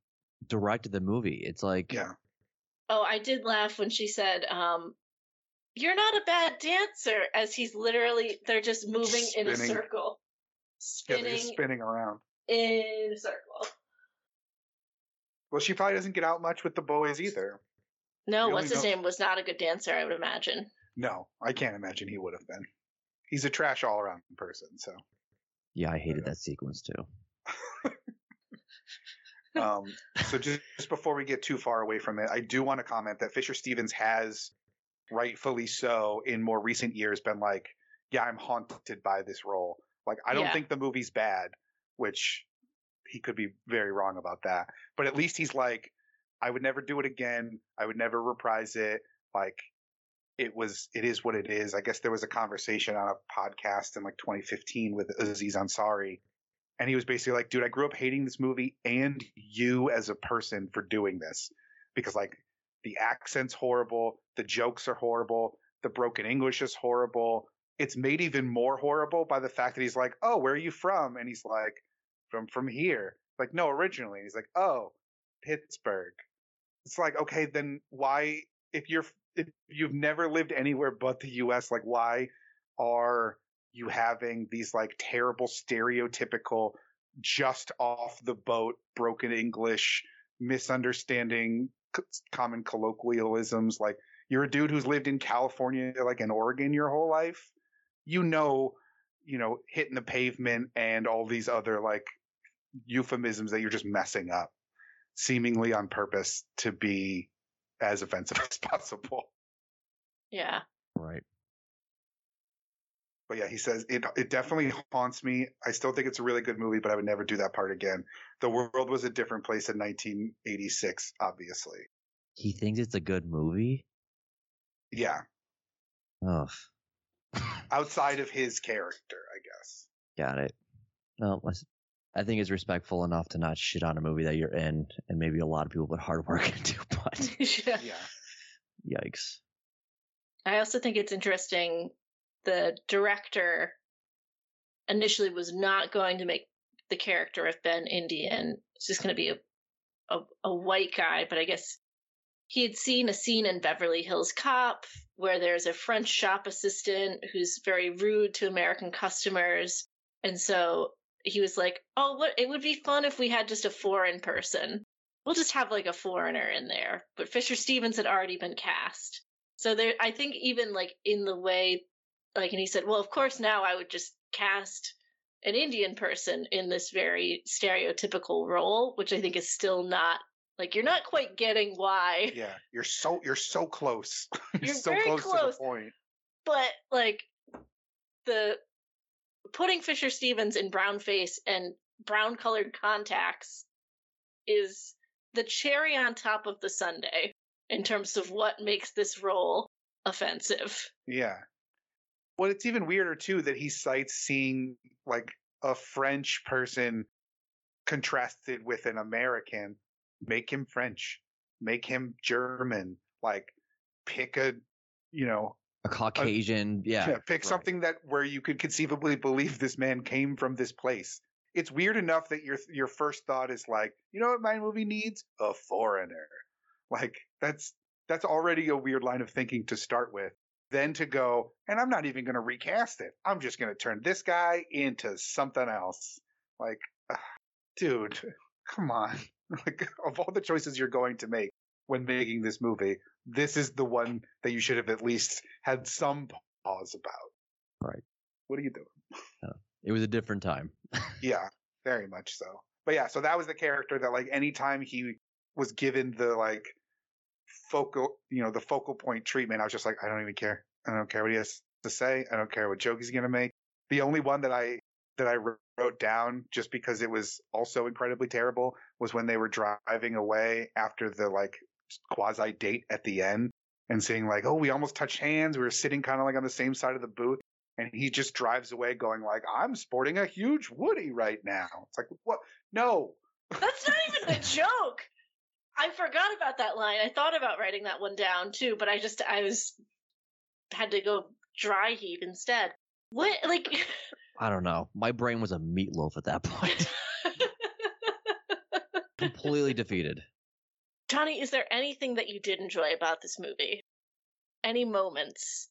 directed the movie. It's like, Yeah. Oh, I did laugh when she said, um, "You're not a bad dancer," as he's literally they're just moving in a circle, spinning they're spinning around. in a circle. Well, she probably doesn't get out much with the boys either. No, what's his know- name was not a good dancer, I would imagine. No, I can't imagine he would have been. He's a trash all around person. So, yeah, I hated that sequence too. um, so just, just before we get too far away from it, I do want to comment that Fisher Stevens has, rightfully so, in more recent years, been like, "Yeah, I'm haunted by this role." Like, I don't Yeah. think the movie's bad, which he could be very wrong about that. But at least he's like, "I would never do it again. I would never reprise it." Like, it was, it is what it is. I guess there was a conversation on a podcast in like 2015 with Aziz Ansari and he was basically like, dude, I grew up hating this movie and you as a person for doing this because like the accent's horrible, the jokes are horrible, the broken English is horrible. It's made even more horrible by the fact that he's like, oh, where are you from? And he's like, from from here. Like, no, originally. He's like, oh, Pittsburgh. It's like, okay, then why, if you're, if you've never lived anywhere but the U.S., like, why are you having these like terrible stereotypical just off the boat broken english misunderstanding c- common colloquialisms like you're a dude who's lived in california like in oregon your whole life you know you know hitting the pavement and all these other like euphemisms that you're just messing up seemingly on purpose to be as offensive as possible Yeah. Right. But yeah, he says it it definitely haunts me. I still think it's a really good movie, but I would never do that part again. The world was a different place in 1986, obviously. He thinks it's a good movie. Yeah, Ugh. outside of his character, I guess. Got it. No, I s- I think it's respectful enough to not shit on a movie that you're in, and maybe a lot of people put hard work into. But yeah. Yeah. yikes. I also think it's interesting. The director initially was not going to make the character of Ben Indian. It's just going to be a, a a white guy, but I guess he had seen a scene in Beverly Hills Cop where there's a French shop assistant who's very rude to American customers, and so he was like, "Oh, what? It would be fun if we had just a foreign person. We'll just have like a foreigner in there." But Fisher Stevens had already been cast. So there, I think even like in the way, like, and he said, well, of course now I would just cast an Indian person in this very stereotypical role, which I think is still not like you're not quite getting why, Yeah, you're so you're so close. you're, You're so very close, to the point. but like the putting Fisher Stevens in brown face and brown colored contacts is the cherry on top of the sundae in terms of what makes this role offensive. Yeah. Well, it's even weirder too that he cites seeing like a French person contrasted with an American. Make him French. Make him German. Like pick a, you know, A Caucasian, yeah. yeah, pick right. something that where you could conceivably believe this man came from this place. It's weird enough that your your first thought is like, you know what my movie needs? A foreigner. Like that's that's already a weird line of thinking to start with. Then to go, and I'm not even going to recast it. I'm just going to turn this guy into something else. Like, ah, dude, come on. Like of all the choices you're going to make when making this movie, this is the one that you should have at least had some pause about. Right. What are you doing? Uh, it was a different time. Yeah, very much so. But yeah, so that was the character that like anytime he was given the like focal, you know, the focal point treatment, I was just like, I don't even care. I don't care what he has to say. I don't care what joke he's gonna make. The only one that I that I wrote down just because it was also incredibly terrible was when they were driving away after the like quasi date at the end and saying like, "Oh, we almost touched hands. We were sitting kind of like on the same side of the booth." And he just drives away going like, "I'm sporting a huge Woody right now." It's like, "What? No. That's not even the joke. I forgot about that line. I thought about writing that one down too, but I just I was had to go dry heave instead. What like I don't know. My brain was a meatloaf at that point. Completely defeated. Johnny, is there anything that you did enjoy about this movie? Any moments,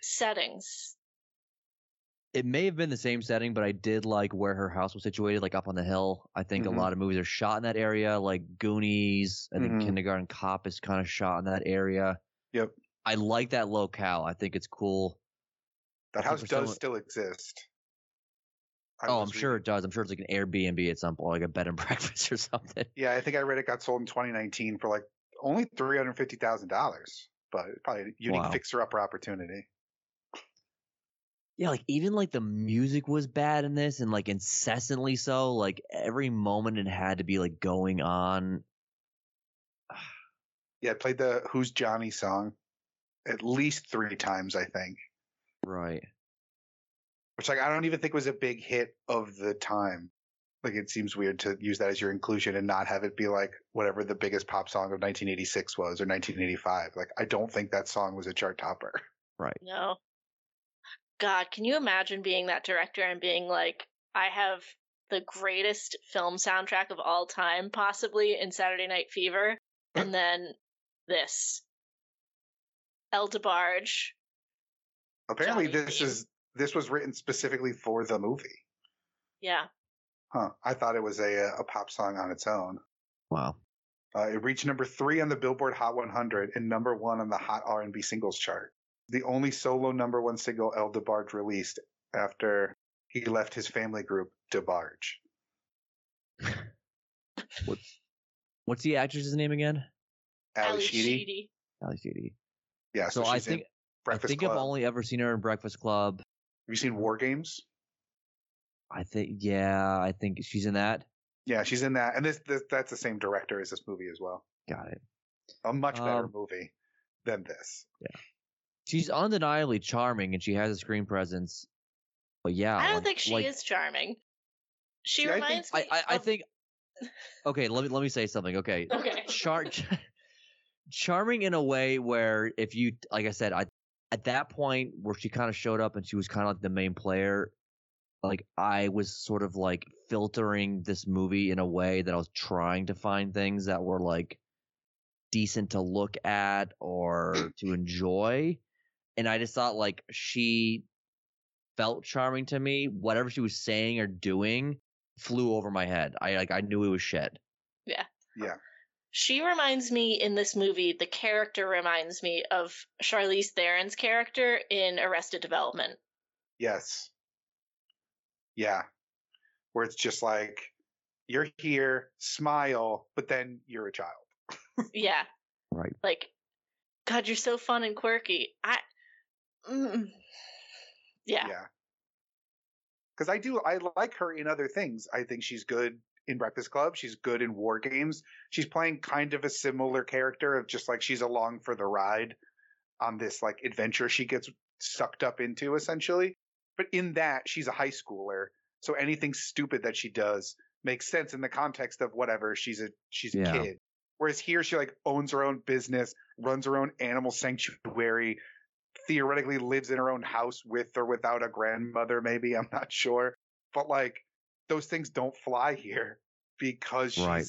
settings? It may have been the same setting, but I did like where her house was situated, like up on the hill. I think Mhm. a lot of movies are shot in that area, like Goonies. I think Mhm. Kindergarten Cop is kind of shot in that area. Yep. I like that locale. I think it's cool. That house does someone- still exist. I oh, I'm was sure it does. I'm sure it's like an Airbnb at some point, like a bed and breakfast or something. Yeah, I think I read it got sold in 2019 for like only three hundred fifty thousand dollars, but probably a unique Wow. fixer-upper opportunity. Yeah, like even like the music was bad in this and like incessantly so. Like every moment it had to be like going on. Yeah, I played the "Who's Johnny" song at least three times, I think. Right. Which like I don't even think was a big hit of the time. Like it seems weird to use that as your inclusion and not have it be like whatever the biggest pop song of 1986 was or 1985. Like I don't think that song was a chart topper. Right. No. God, can you imagine being that director and being like, I have the greatest film soundtrack of all time, possibly in Saturday Night Fever, uh. and then this. El DeBarge. Apparently Johnny this Depp. is this was written specifically for the movie. Yeah. Huh. I thought it was a a pop song on its own. Wow. Uh, it reached number three on the Billboard Hot 100 and number one on the Hot R&B Singles chart. The only solo number one single El DeBarge released after he left his family group DeBarge. what, What's the actress's name again? Ally Ally Sheedy. Sheedy. Ally Sheedy. Yeah, so, So I she's in think I think Club. I've only ever seen her in Breakfast Club. Have you seen War Games? I think yeah, I think she's in that. Yeah, she's in that, and this, this that's the same director as this movie as well. Got it. A much better Um, movie than this. Yeah, she's undeniably charming and she has a screen presence. But yeah, I don't like- think she like, is charming. She See, I think- reminds me. I, I of- think. Okay, let me let me say something. Okay, Okay. char- charming in a way where if you like I said, I at that point where she kind of showed up and she was kind of like the main player, like I was sort of like filtering this movie in a way that I was trying to find things that were like decent to look at or to enjoy. And I just thought like she felt charming to me. Whatever she was saying or doing flew over my head. I like I knew it was shit. She reminds me in this movie, the character reminds me of Charlize Theron's character in Arrested Development. Yes. Yeah. Where it's just like you're here, smile, but then you're a child. Yeah. Right. Like, God, you're so fun and quirky. I. Mm, yeah. Yeah. Because I do, I like her in other things. I think she's good in Breakfast Club. She's good in War Games. She's playing kind of a similar character of just like she's along for the ride on this like adventure she gets sucked up into essentially. But in that, she's a high schooler. So anything stupid that she does makes sense in the context of whatever. She's a she's a Yeah. kid. Whereas here she like owns her own business, runs her own animal sanctuary, theoretically lives in her own house with or without a grandmother, maybe. I'm not sure. But like those things don't fly here because she's Right.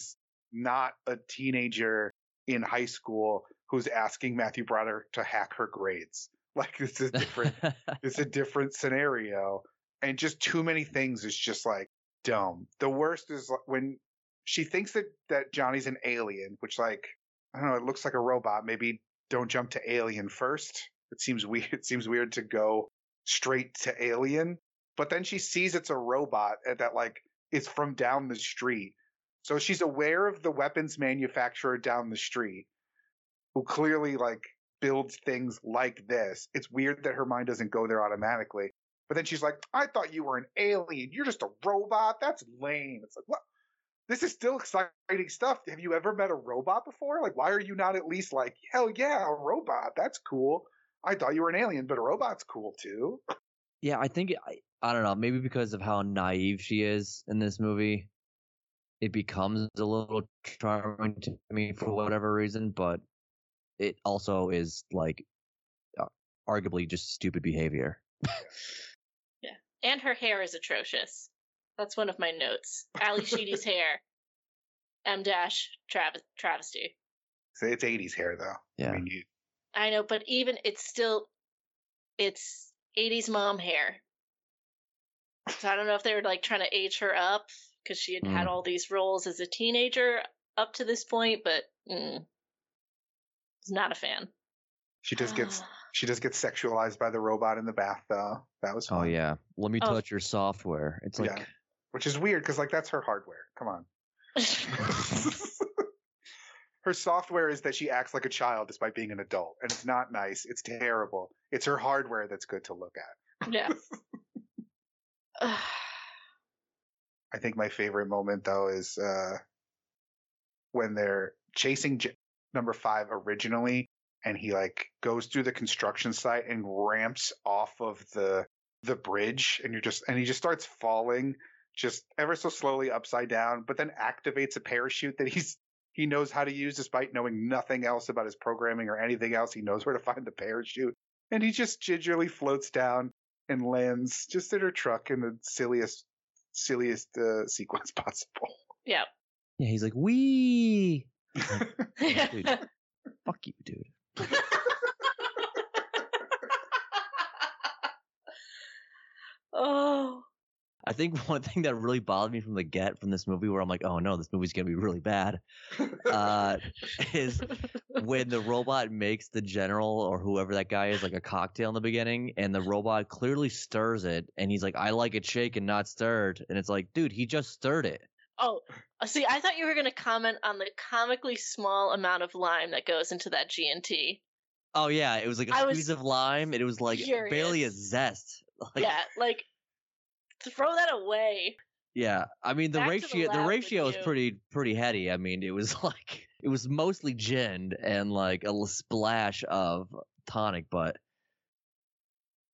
not a teenager in high school who's asking Matthew Broderick to hack her grades. Like this is different it's a different scenario. And just too many things is just like dumb. The worst is like, when she thinks that that johnny's an alien which like i don't know it looks like a robot. Maybe don't jump to alien first. It seems weird it seems weird to go straight to alien but then she sees it's a robot and that like is from down the street so she's aware of the weapons manufacturer down the street who clearly like builds things like this. It's weird that her mind doesn't go there automatically. But then she's like, I thought you were an alien. You're just a robot. That's lame. It's like, what? This is still exciting stuff. Have you ever met a robot before? Like, why are you not at least like, hell yeah, a robot? That's cool. I thought you were an alien, but a robot's cool too. Yeah, I think I, I don't know, maybe because of how naive she is in this movie. it becomes a little charming to me for whatever reason, but it also is like uh, arguably just stupid behavior. Yeah. And her hair is atrocious. That's one of my notes. Ally Sheedy's hair. M dash trav- travesty. So It's 80s hair though. Yeah. I mean, you, I know, but even it's still it's 80s mom hair. So I don't know if they were like trying to age her up because she had had Mm. all these roles as a teenager up to this point, but mm, not a fan. she just gets she just gets sexualized by the robot in the bath though. That was Oh yeah, let me Oh. touch your software. It's like Yeah. Which is weird because like that's her hardware. Come on. her software is that she acts like a child despite being an adult, and it's not nice. It's terrible. It's her hardware that's good to look at. yeah. I think my favorite moment though is uh, when they're chasing J- number five originally, and he like goes through the construction site and ramps off of the the bridge, and you're just and he just starts falling just ever so slowly upside down, but then activates a parachute that he's he knows how to use despite knowing nothing else about his programming or anything else. He knows where to find the parachute, and he just gingerly floats down and lands just in her truck in the silliest silliest uh, sequence possible. yeah. yeah, he's like wee. Dude. Fuck you, dude. oh. I think one thing that really bothered me from the get from this movie, where I'm like, oh no, this movie's gonna be really bad, uh, is when the robot makes the general or whoever that guy is like a cocktail in the beginning, and the robot clearly stirs it, and he's like, I like it shaken, not stirred, and it's like, dude, he just stirred it. Oh, uh, see, I thought you were going to comment on the comically small amount of lime that goes into that G&T. Oh yeah, it was like a I squeeze of lime, and it was like barely a zest. Like, yeah, like throw that away. Yeah, I mean the Back to the ratio the, ratio is pretty pretty heady. I mean it was like it was mostly gin and like a l- splash of tonic, but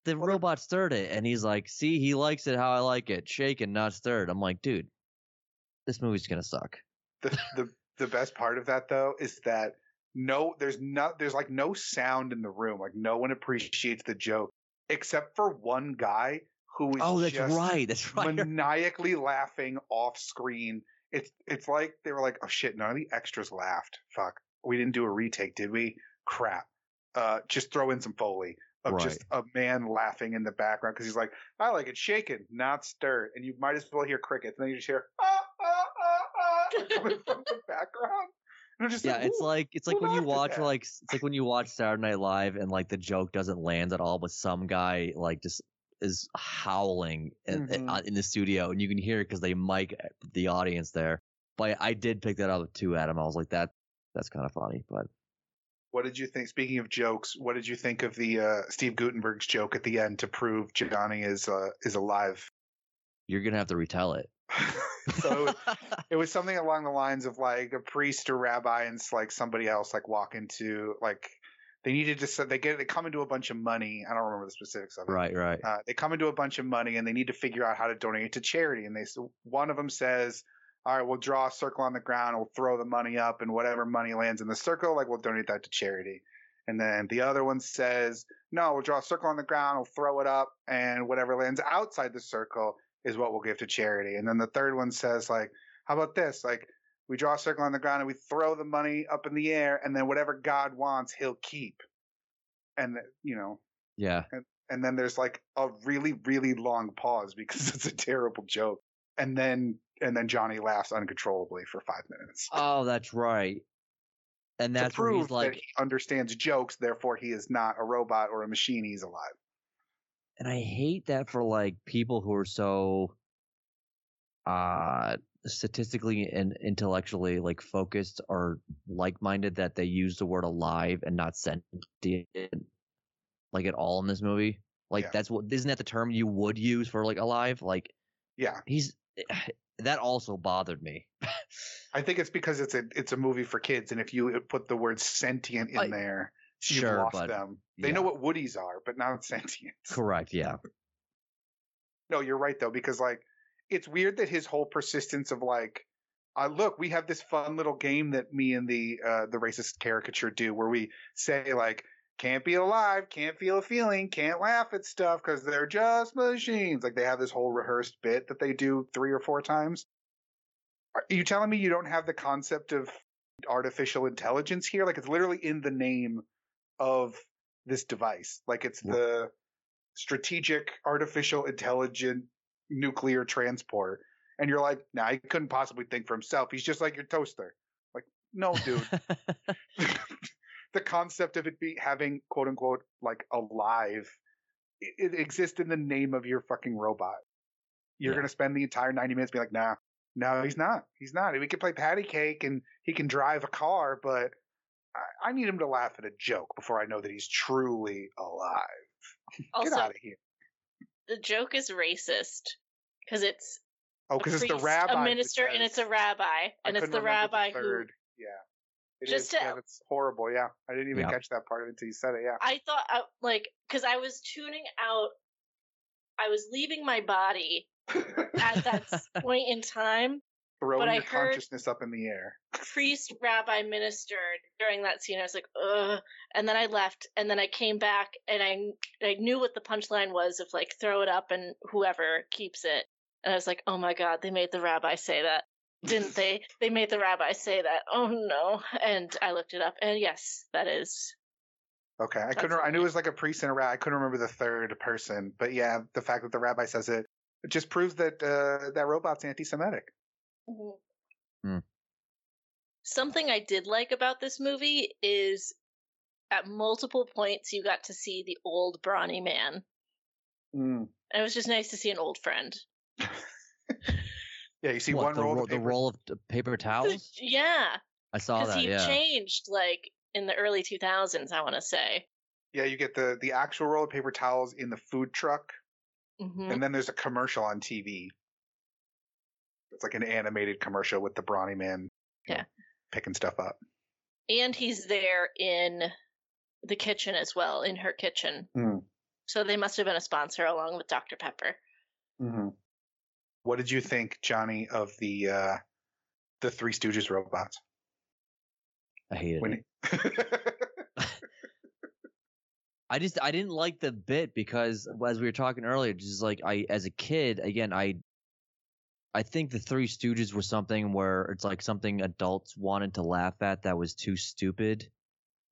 the Well, the- robot stirred it and he's like, "See, he likes it how I like it, shaken, not stirred." I'm like, "Dude, this movie's gonna suck." the the the best part of that though is that no there's not there's like no sound in the room like no one appreciates the joke except for one guy who is Oh, that's right. That's right. maniacally laughing off screen. It's it's like they were like oh shit none of the extras laughed. Fuck. We didn't do a retake did we? Crap. Uh just throw in some foley of just a man laughing in the background because he's like i like it shaken not stirred. And you might as well hear crickets. And then you just hear ah ah ah ah coming from the background. Just yeah, like, it's like it's like when you watch like it's like when you watch Saturday Night Live and like the joke doesn't land at all, but some guy like just is howling in, in- Mhm. uh, in the studio and you can hear it because they mic the audience there. But I did pick that up too, Adam. I was like, that that's kind of funny, but What did you think? Speaking of jokes, what did you think of the uh, Steve Guttenberg's joke at the end to prove Johnny is uh, is alive? you're gonna have to retell it. so it was something along the lines of like a priest or rabbi and s- like somebody else like walk into like they needed to they get they come into a bunch of money. I don't remember the specifics of it. right, right. Uh, they come into a bunch of money and they need to figure out how to donate it to charity. And they one of them says, "All right, we'll draw a circle on the ground. We'll throw the money up, and whatever money lands in the circle, like we'll donate that to charity." And then the other one says, "No, we'll draw a circle on the ground. We'll throw it up, and whatever lands outside the circle is what we'll give to charity." And then the third one says, "Like, how about this? Like." We draw a circle on the ground and we throw the money up in the air, and then whatever God wants, He'll keep. And you know, yeah. and then there's like a really really long pause because it's a terrible joke and then and then johnny laughs uncontrollably for five minutes Oh, that's right. And to that's where prove like, that he understands jokes therefore he is not a robot or a machine he's alive and I hate that for like people who are so uh statistically and intellectually like focused or like-minded that they use the word alive and not sentient like at all in this movie? Like Yeah. that's what isn't that the term you would use for like alive? Like yeah. he's that also bothered me. I think it's because it's a it's a movie for kids and if you uh, put the word sentient in I- there you've sure lost but them. They yeah. know what woodies are but not sentient correct yeah. No, you're right though, because like it's weird that his whole persistence of like uh, look, we have this fun little game that me and the uh, the racist caricature do, where we say like, can't be alive, can't feel a feeling, can't laugh at stuff because they're just machines. Like they have this whole rehearsed bit that they do three or four times. Are you telling me you don't have the concept of artificial intelligence here? Like it's literally in the name of this device. Like it's Yeah. the strategic artificial intelligent nuclear transport. And you're like, nah, he couldn't possibly think for himself. He's just like your toaster. Like, no, dude. the concept of it be having quote unquote like alive, it, it exists in the name of your fucking robot. You're Yeah. gonna spend the entire 90 minutes being like, nah, no, he's not. He's not. We can play patty cake and he can drive a car, but I, I need him to laugh at a joke before I know that he's truly alive. Get out of here. The joke is racist because it's Oh, a because it's the rabbi. a minister, and it's a says- rabbi, I and it's couldn't the remember rabbi who. Yeah. It Just is. to- yeah, it's horrible. Yeah. I didn't even Yeah. catch that part of it until you said it. Yeah. I thought I, like because I was tuning out. I was leaving my body at that point in time. Throwing but I your heard- consciousness up in the air. Priest, rabbi, minister during that scene. I was like, ugh. And then I left, and then I came back, and I I knew what the punchline was of like throw it up and whoever keeps it. And I was like, oh my god, they made the rabbi say that, didn't they? They made the rabbi say that. Oh no! And I looked it up, and yes, that is Okay, I couldn't. I knew it was like a priest and a rabbi. I couldn't remember the third person, but yeah, the fact that the rabbi says it, it just proves that uh, that robot's anti-Semitic. Mhm. Hmm. Something I did like about this movie is at multiple points you got to see the old brawny man. Mm. And it was just nice to see an old friend. Yeah, you see What, one the, roll ro- of the paper. roll of paper towels? yeah, I saw because that. he Yeah. changed like in the early 2000s, I want to say. Yeah, you get the the actual roll of paper towels in the food truck, hmm and then there's a commercial on TV. It's like an animated commercial with the brawny man. Yeah. know, picking stuff up. And he's there in the kitchen as well, in her kitchen. Mm. So they must have been a sponsor along with Dr. Pepper. hmm What did you think, Johnny, of the uh, the Three Stooges robots? I hated When it. I just I didn't like the bit because as we were talking earlier, just like I as a kid, again, I I think the Three Stooges were something where it's like something adults wanted to laugh at that was too stupid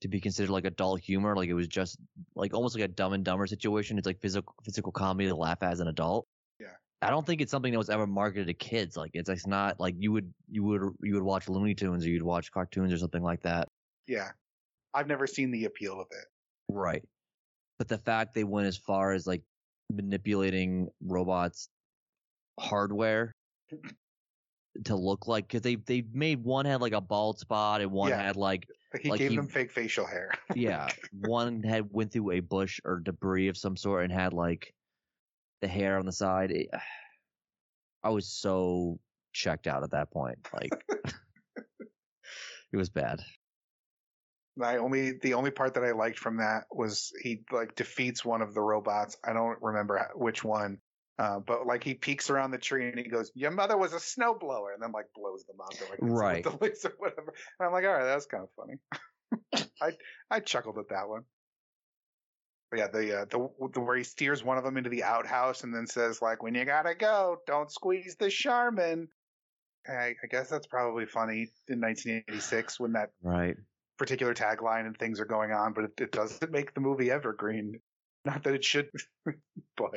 to be considered like adult humor. Like it was just like almost like a dumb and dumber situation. It's like physical physical comedy to laugh at as an adult. Yeah. I don't think it's something that was ever marketed to kids. Like it's, it's not like you would you would you would watch Looney Tunes or you'd watch cartoons or something like that. yeah, I've never seen the appeal of it. Right. But the fact they went as far as like manipulating robots hardware to look like because they they made one had like a bald spot and one Yeah. had like he Like gave he- them fake facial hair. Oh yeah one had went through a bush or debris of some sort and had like the hair on the side. It, I was so checked out at that point. Like it was bad. I only the only part that I liked from that was he like defeats one of the robots. I don't remember which one. Uh, but like he peeks around the tree and he goes, "Your mother was a snowblower," and then like blows them up. Like, Right. The laser, or whatever. And I'm like, all right, that was kind of funny. I I chuckled at that one. But yeah, the, uh, the the where he steers one of them into the outhouse and then says like, "When you gotta go, don't squeeze the Charmin." I, I guess that's probably funny in 1986 when that Right. particular tagline and things are going on, but it, it doesn't make the movie evergreen. Not that it should, but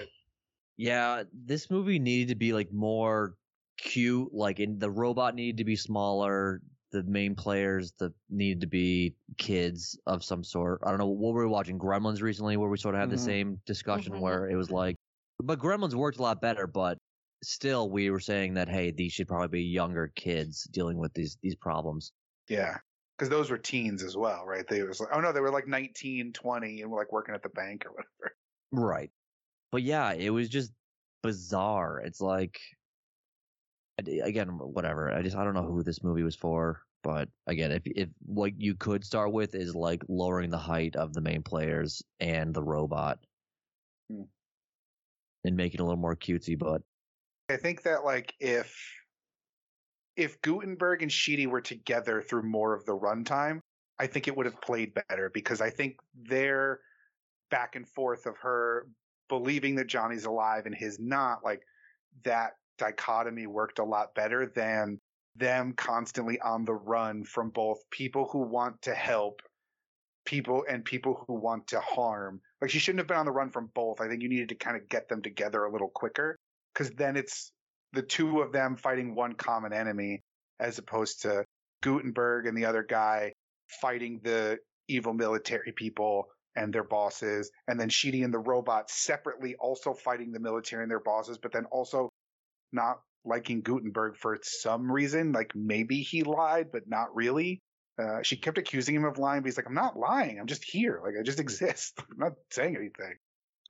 Yeah, this movie needed to be like more cute. Like, in the robot needed to be smaller. The main players the needed to be kids of some sort. I don't know what were we watching Gremlins recently, where we sort of had Mhm. the same discussion Mhm. where it was like, but Gremlins worked a lot better. But still, we were saying that hey, these should probably be younger kids dealing with these these problems. yeah, because those were teens as well, right? They was like, oh no, they were like 19, 20, and were like working at the bank or whatever. Right. But yeah, it was just bizarre. It's like, again, whatever. I just, I don't know who this movie was for. But again, if, if what you could start with is like lowering the height of the main players and the robot Hmm. and making it a little more cutesy, but I think that like if if Guttenberg and Sheedy were together through more of the runtime, I think it would have played better because I think their back and forth of her believing that Johnny's alive and his not, like that dichotomy worked a lot better than them constantly on the run from both people who want to help people and people who want to harm. Like she shouldn't have been on the run from both. I think you needed to kind of get them together a little quicker because then it's the two of them fighting one common enemy as opposed to Guttenberg and the other guy fighting the evil military people and their bosses, and then Sheedy and the robot separately also fighting the military and their bosses, but then also not liking Guttenberg for some reason. Like maybe he lied, but not really. Uh, she kept accusing him of lying, but he's like, I'm not lying. I'm just here. Like I just exist. I'm not saying anything.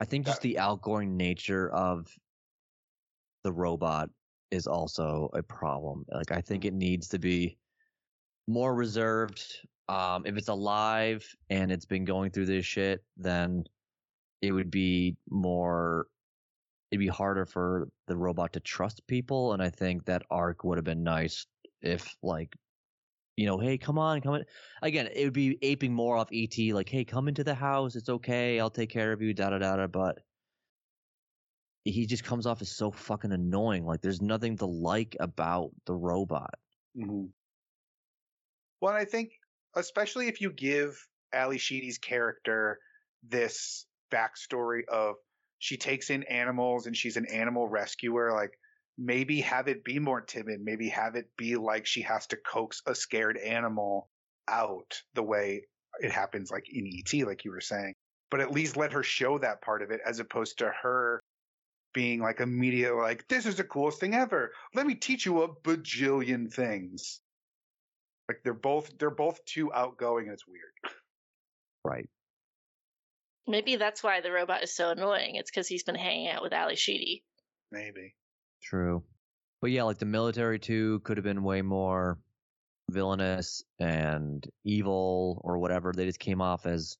I think just the outgoing nature of the robot is also a problem. Like I think it needs to be more reserved. Um, if it's alive and it's been going through this shit, then it would be more. It'd be harder for the robot to trust people, and I think that arc would have been nice if, like, you know, hey, come on, come in. Again, it would be aping more off ET, like, hey, come into the house, it's okay, I'll take care of you, da da da da. But he just comes off as so fucking annoying. Like, there's nothing to like about the robot. Mm-hmm. Well, I think, especially if you give Ally Sheedy's character this backstory of she takes in animals and she's an animal rescuer, like maybe have it be more timid. Maybe have it be like she has to coax a scared animal out the way it happens, like in ET, like you were saying. But at least let her show that part of it as opposed to her being like immediate, like, this is the coolest thing ever. Let me teach you a bajillion things. Like they're both they're both too outgoing and it's weird. Right. Maybe that's why the robot is so annoying. It's because he's been hanging out with Ally Sheedy. Maybe. True. But yeah, like the military too could have been way more villainous and evil or whatever. They just came off as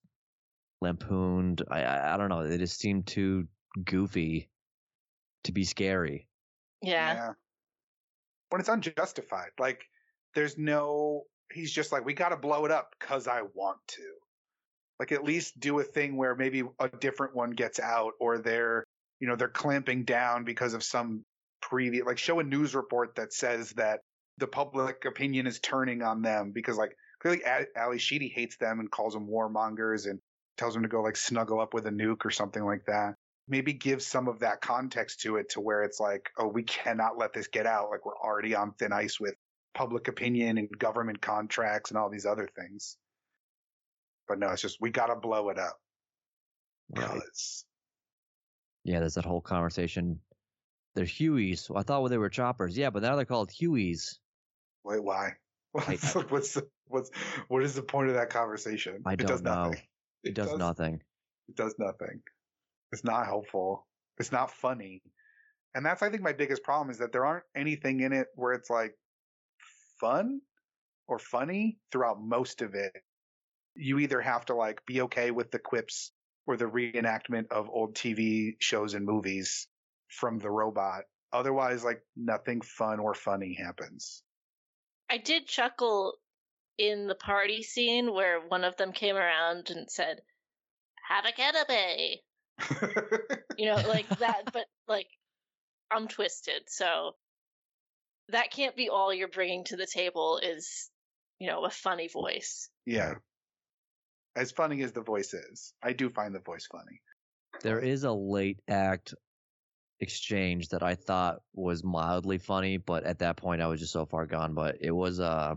lampooned. I I, I don't know. They just seemed too goofy to be scary. Yeah. When it's unjustified. Like there's no he's just like, we gotta blow it up because I want to. Like at least do a thing where maybe a different one gets out or they're you know, they're clamping down because of some previous like show a news report that says that the public opinion is turning on them because like clearly Ally Sheedy hates them and calls them warmongers and tells them to go like snuggle up with a nuke or something like that. Maybe give some of that context to it to where it's like, oh, we cannot let this get out. Like we're already on thin ice with public opinion and government contracts and all these other things. But no, it's just we gotta blow it up. Right. Yeah, there's that whole conversation. They're Hueys. Well, I thought they were choppers. Yeah, but now they're called Hueys. Wait, why? What's, I- what's the, what's what is the point of that conversation? I it does don't know. nothing. It does nothing. It does nothing. It's not helpful. It's not funny. And that's I think my biggest problem is that there aren't anything in it where it's like fun or funny throughout most of it. You either have to like be okay with the quips or the reenactment of old TV shows and movies from the robot. Otherwise, like nothing fun or funny happens. I did chuckle in the party scene where one of them came around and said, Have a canapé. You know, like that, but like I'm twisted. So that can't be all you're bringing to the table is, you know, a funny voice. yeah. As funny as the voice is, I do find the voice funny. There is a late act exchange that I thought was mildly funny, but at that point I was just so far gone. But it was uh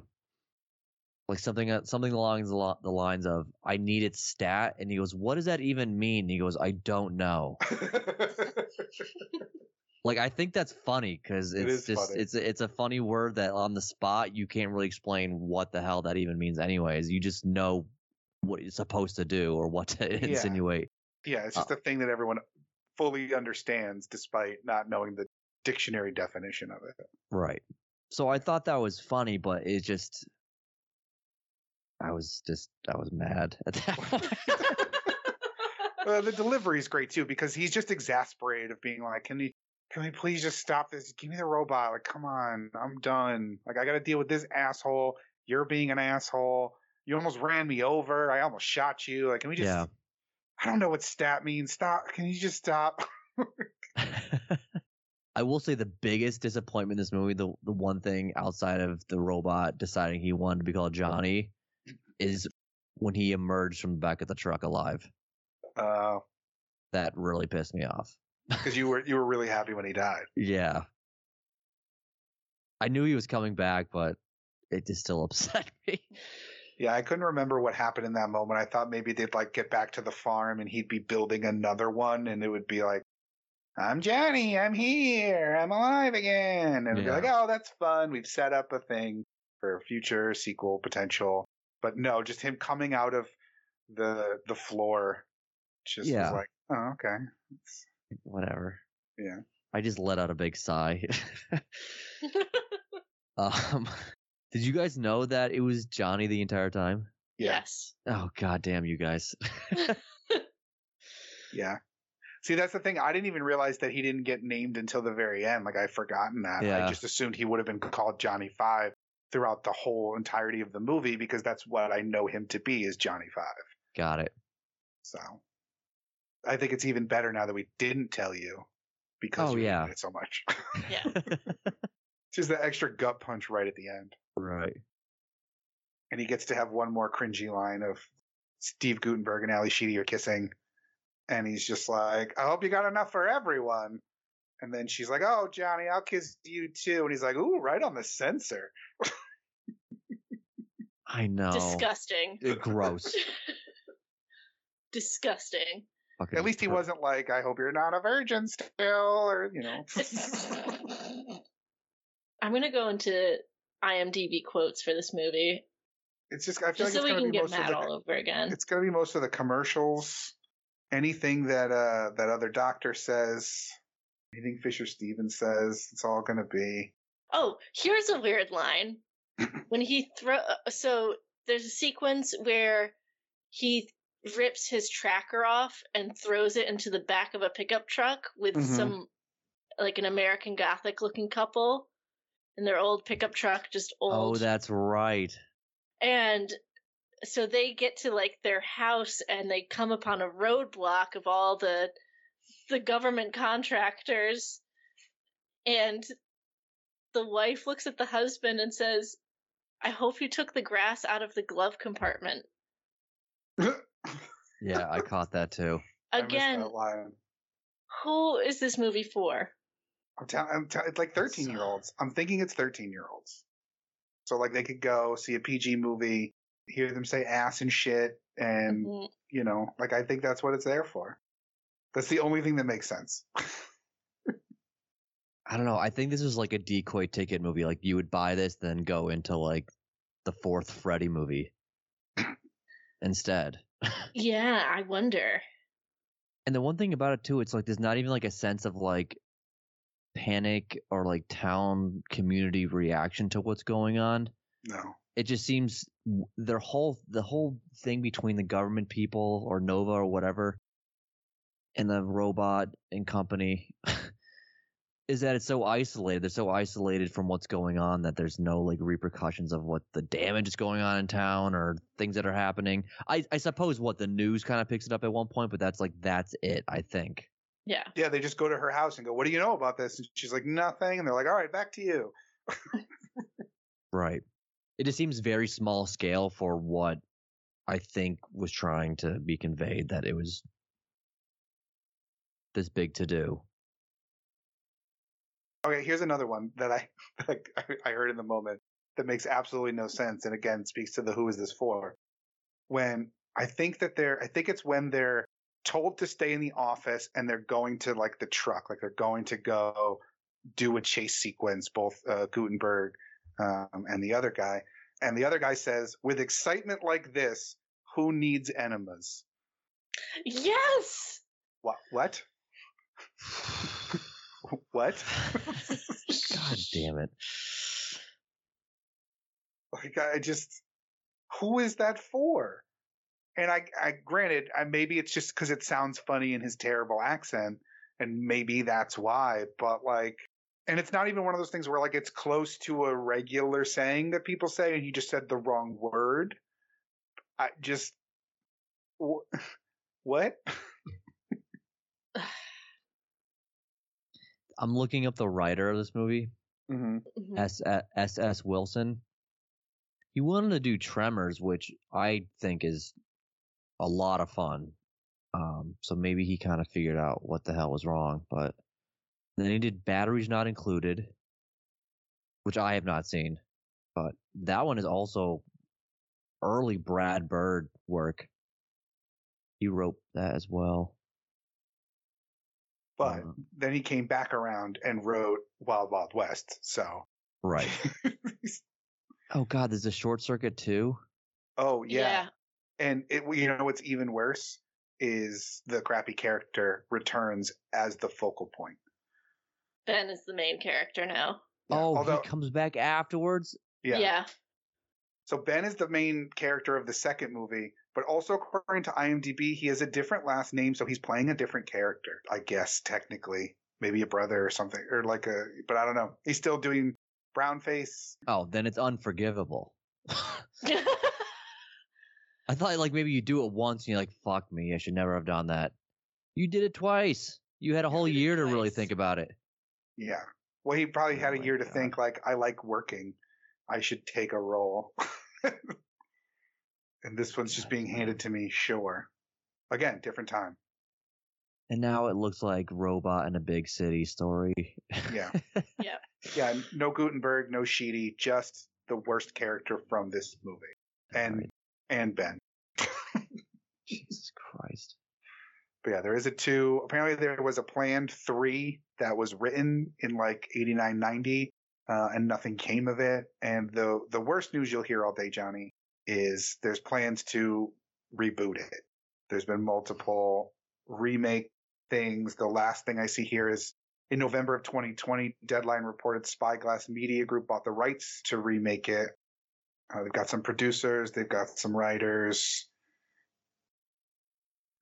like something uh, something along the, the lines of I needed stat, and he goes, "What does that even mean?" And he goes, "I don't know." Like I think that's funny because it's is just funny. it's a, it's a funny word that on the spot you can't really explain what the hell that even means. Anyways, you just know what it's supposed to do or what to insinuate. Yeah, Uh it's just a thing that everyone fully understands despite not knowing the dictionary definition of it. Right. So I thought that was funny, but it just I was just I was mad at that point. Uh, the delivery is great too because he's just exasperated of being like, "Can you can we please just stop this? Give me the robot. Like, come on, I'm done. Like, I got to deal with this asshole. You're being an asshole. You almost ran me over. I almost shot you. Like, can we just? Yeah. I don't know what stat means. Stop. Can you just stop? I will say the biggest disappointment in this movie, the the one thing outside of the robot deciding he wanted to be called Johnny, is when he emerged from the back of the truck alive. Uh, That really pissed me off. Because you were you were really happy when he died. Yeah. I knew he was coming back, but it just still upset me. Yeah, I couldn't remember what happened in that moment. I thought maybe they'd like get back to the farm and he'd be building another one, and it would be like, "I'm Johnny. I'm here. I'm alive again." And it'd be like, "Oh, that's fun. We've set up a thing for a future sequel potential." But no, just him coming out of the the floor, just Yeah. was like, "Oh, okay." It's- Whatever. Yeah. I just let out a big sigh. um, did you guys know that it was Johnny the entire time? Yes. Oh god damn you guys. Yeah. See, that's the thing. I didn't even realize that he didn't get named until the very end. Like I'd forgotten that. Yeah. I just assumed he would have been called Johnny Five throughout the whole entirety of the movie because that's what I know him to be is Johnny Five. Got it. So I think it's even better now that we didn't tell you because Oh, you yeah. hated it so much. Yeah. just the extra gut punch right at the end. right. And he gets to have one more cringy line of Steve Guttenberg and Ally Sheedy are kissing. And he's just like, I hope you got enough for everyone. And then she's like, Oh, Johnny, I'll kiss you too. And he's like, Ooh, right on the sensor. I know. Disgusting. Gross. Disgusting. Fucking At least he wasn't like, I hope you're not a virgin still, or, you know. I'm gonna go into IMDb quotes for this movie, It's just, I feel just like so we it's going can be get most of mad the, all over again. it's going to be most of the commercials, anything that, uh, that other doctor says, anything Fisher Stevens says, it's all going to be. Oh, here's a weird line. when he throw so there's a sequence where he rips his tracker off and throws it into the back of a pickup truck with Mhm. some like an American Gothic looking couple in their old pickup truck, just old. Oh, that's right. and so they get to like their house and they come upon a roadblock of all the the government contractors and the wife looks at the husband and says i hope you took the grass out of the glove compartment Yeah, I caught that too. Again that who is this movie for I'm telling, I'm tell- it's like 13 year olds. I'm thinking it's 13 year olds. So like they could go see a PG movie, hear them say ass and shit, and Mhm. you know, like I think that's what it's there for. That's the only thing that makes sense. I don't know. I think this was like a decoy ticket movie. Like you would buy this, then go into like the fourth Freddy movie instead. Yeah i wonder And the one thing about it too, it's like there's not even like a sense of like panic or like town community reaction to what's going on. no. It just seems their whole the whole thing between the government people or Nova or whatever and the robot and company is that it's so isolated. They're so isolated from what's going on that there's no like repercussions of what the damage is going on in town or things that are happening. I, I suppose what the news kind of picks it up at one point, but that's like that's it. I think. yeah Yeah, they just go to her house and go, "What do you know about this?" And she's like, "Nothing." And they're like, "All right, back to you." Right. It just seems very small scale for what I think was trying to be conveyed that it was this big to do. Okay, here's another one that I that I I heard in the moment that makes absolutely no sense, and again speaks to the who is this for. When I think that they're, I think it's when they're told to stay in the office and they're going to like the truck, like they're going to go do a chase sequence, both uh, Guttenberg um, and the other guy, and the other guy says, "With excitement like this, who needs enemas?" yes What? What? what? God damn it. Like I just, who is that for? And I, I granted, I, maybe it's just because it sounds funny in his terrible accent, and maybe that's why. But like, and it's not even one of those things where like it's close to a regular saying that people say, and he just said the wrong word. I just wh- what? I'm looking up the writer of this movie, Mm-hmm. Mhm. S S S Wilson. He wanted to do Tremors, which I think is a lot of fun. Um, so maybe he kind of figured out what the hell was wrong, but then he did Batteries Not Included, which I have not seen, but that one is also early Brad Bird work. He wrote that as well. But Uh, then he came back around and wrote Wild Wild West. So right. Oh God, there's a Short Circuit too. oh yeah. yeah. And it, you know what's even worse is the crappy character returns as the focal point. Ben is the main character now. Yeah, oh, although- he comes back afterwards. Yeah. yeah. So Ben is the main character of the second movie, but also according to IMDb, he has a different last name, so he's playing a different character. I guess technically, maybe a brother or something, or like a. But I don't know. He's still doing brown face. Oh, then it's unforgivable. I thought like maybe you do it once and you're like, fuck me, I should never have done that. You did it twice. You had a You whole did it year to really think about it. Yeah. Well, he probably had Oh a my year to God. think like, I like working. I should take a role. and this one's just being handed to me. Sure. Again, different time. And now it looks like robot in a big city story. Yeah. Yeah. Yeah. No Guttenberg, no Sheedy, just the worst character from this movie. And Right. and Ben. Jesus Christ. But yeah, there is a two. Apparently, there was a planned three that was written in like 89, 90, uh, and nothing came of it. And the the worst news you'll hear all day, Johnny, is there's plans to reboot it. There's been multiple remake things. The last thing I see here is in November of 2020, Deadline reported Spyglass Media Group bought the rights to remake it. Uh, they've got some producers, they've got some writers,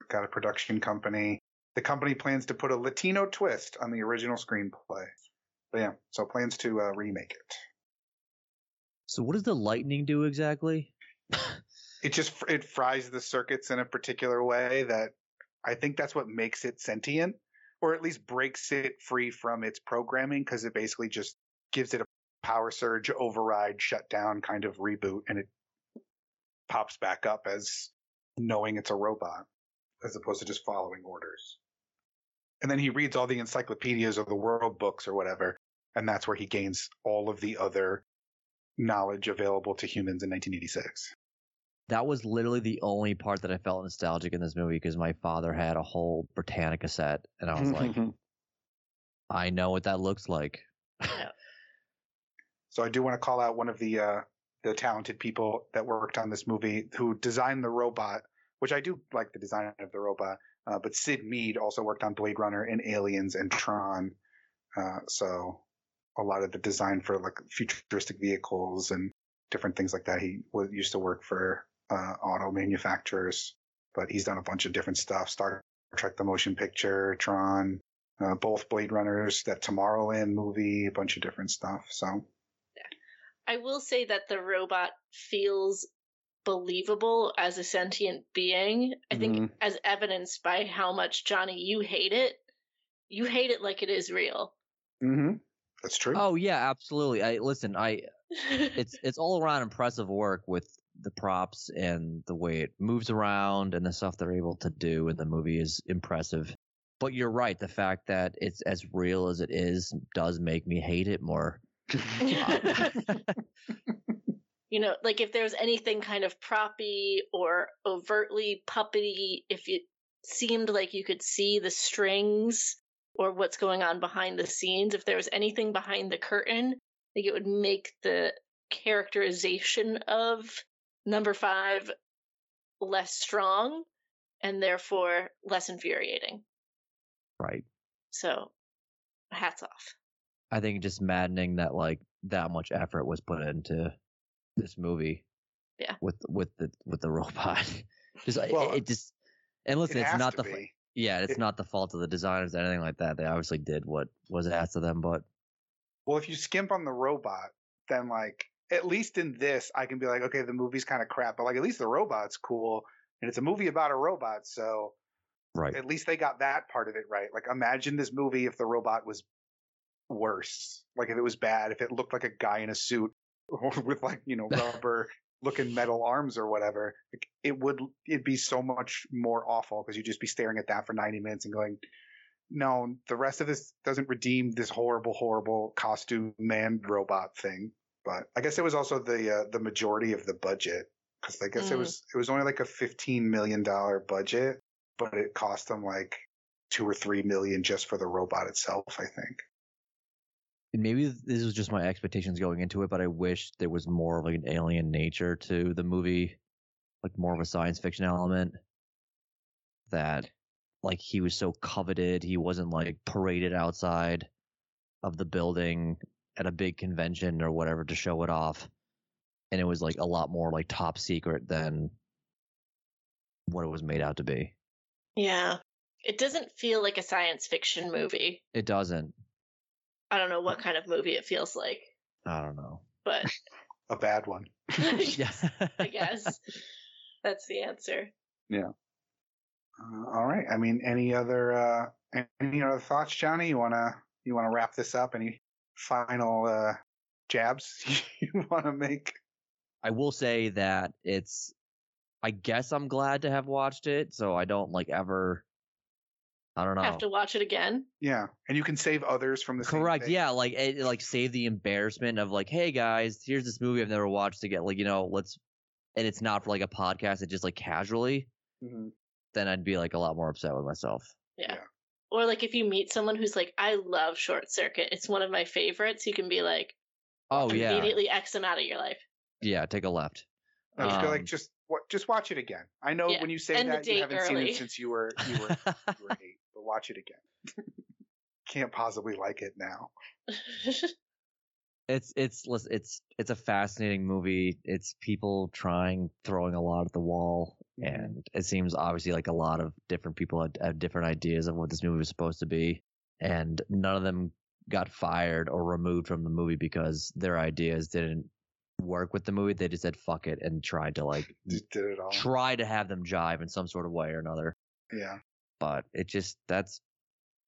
got a production company. The company plans to put a Latino twist on the original screenplay. But yeah, so plans to uh, remake it. So what does the lightning do exactly? It just it fries the circuits in a particular way that I think that's what makes it sentient, or at least breaks it free from its programming because it basically just gives it a power surge, override, shutdown kind of reboot, and it pops back up as knowing it's a robot as opposed to just following orders. And then he reads all the encyclopedias or the world books or whatever, and that's where he gains all of the other knowledge available to humans in 1986. That was literally the only part that I felt nostalgic in this movie because my father had a whole Britannica set, and I was like, I know what that looks like. So I do want to call out one of the uh, the talented people that worked on this movie who designed the robot, which I do like the design of the robot. Uh, but Syd Mead also worked on Blade Runner and Aliens and Tron. Uh, so a lot of the design for like futuristic vehicles and different things like that. He was, used to work for uh, auto manufacturers, but he's done a bunch of different stuff. Star Trek: The Motion Picture, Tron, uh, both Blade Runners, that Tomorrowland movie, a bunch of different stuff. So. I will say that the robot feels believable as a sentient being. I think Mhm. as evidenced by how much Johnny you hate it. You hate it like it is real. Mm-hmm. That's true. Oh yeah, absolutely. I listen. I it's it's all around impressive work with the props and the way it moves around and the stuff they're able to do in the movie is impressive. But you're right, the fact that it's as real as it is does make me hate it more. Uh, you know, like if there's anything kind of proppy or overtly puppety, if it seemed like you could see the strings or what's going on behind the scenes, if there was anything behind the curtain, like it would make the characterization of number five less strong and therefore less infuriating. Right. So, hats off. I think just maddening that like that much effort was put into this movie. Yeah. With with the with the robot. just Well, it, just and listen, it it's not the be. Yeah, it's It- not the fault of the designers or anything like that. They obviously did what was asked of them, but Well, if you skimp on the robot, then like at least in this, I can be like, okay, the movie's kind of crap, but like at least the robot's cool, and it's a movie about a robot, so right. at least they got that part of it right. Like imagine this movie if the robot was worse, like if it was bad, if it looked like a guy in a suit with like you know rubber looking metal arms or whatever, like, it would it'd be so much more awful because you'd just be staring at that for 90 minutes and going. No, the rest of this doesn't redeem this horrible, horrible costume man robot thing. But I guess it was also the uh, the majority of the budget because I guess it Mm. was it was only like a fifteen million dollar budget, but it cost them like two or three million just for the robot itself. I think. And maybe this was just my expectations going into it, but I wish there was more of like an alien nature to the movie, like more of a science fiction element. That, like, he was so coveted, he wasn't like paraded outside of the building at a big convention or whatever to show it off, and it was like a lot more like top secret than what it was made out to be. Yeah. It doesn't feel like a science fiction movie. It doesn't. I don't know what kind of movie it feels like, I don't know. but A bad one. Yeah. I guess that's the answer. Uh, all right. I mean, any other uh, any other thoughts, Johnny? You wanna you wanna wrap this up? Any final uh, jabs you wanna make? I will say that it's I guess I'm glad to have watched it, so I don't like ever I don't know. Have to watch it again. Yeah, and you can save others from the same Correct. thing. Yeah, like it, like save the embarrassment of like, hey guys, here's this movie I've never watched again. like, you know, let's and it's not for like a podcast, it's just like casually, Mhm. then I'd be like a lot more upset with myself. Yeah. Yeah. Or like if you meet someone who's like, I love Short Circuit. It's one of my favorites. You can be like, Oh yeah. immediately X them out of your life. Yeah, take a left. I just feel Um, like just what just watch it again. I know Yeah, when you say end the that you haven't seen it since you were you were you were eight, but watch it again. Can't possibly like it now. it's it's it's it's a fascinating movie. It's people trying throwing a lot at the wall, Mhm. and it seems obviously like a lot of different people had, have different ideas of what this movie was supposed to be, and none of them got fired or removed from the movie because their ideas didn't work with the movie. They just said fuck it and tried to like did it all. try to have them jive in some sort of way or another. Yeah. But it just that's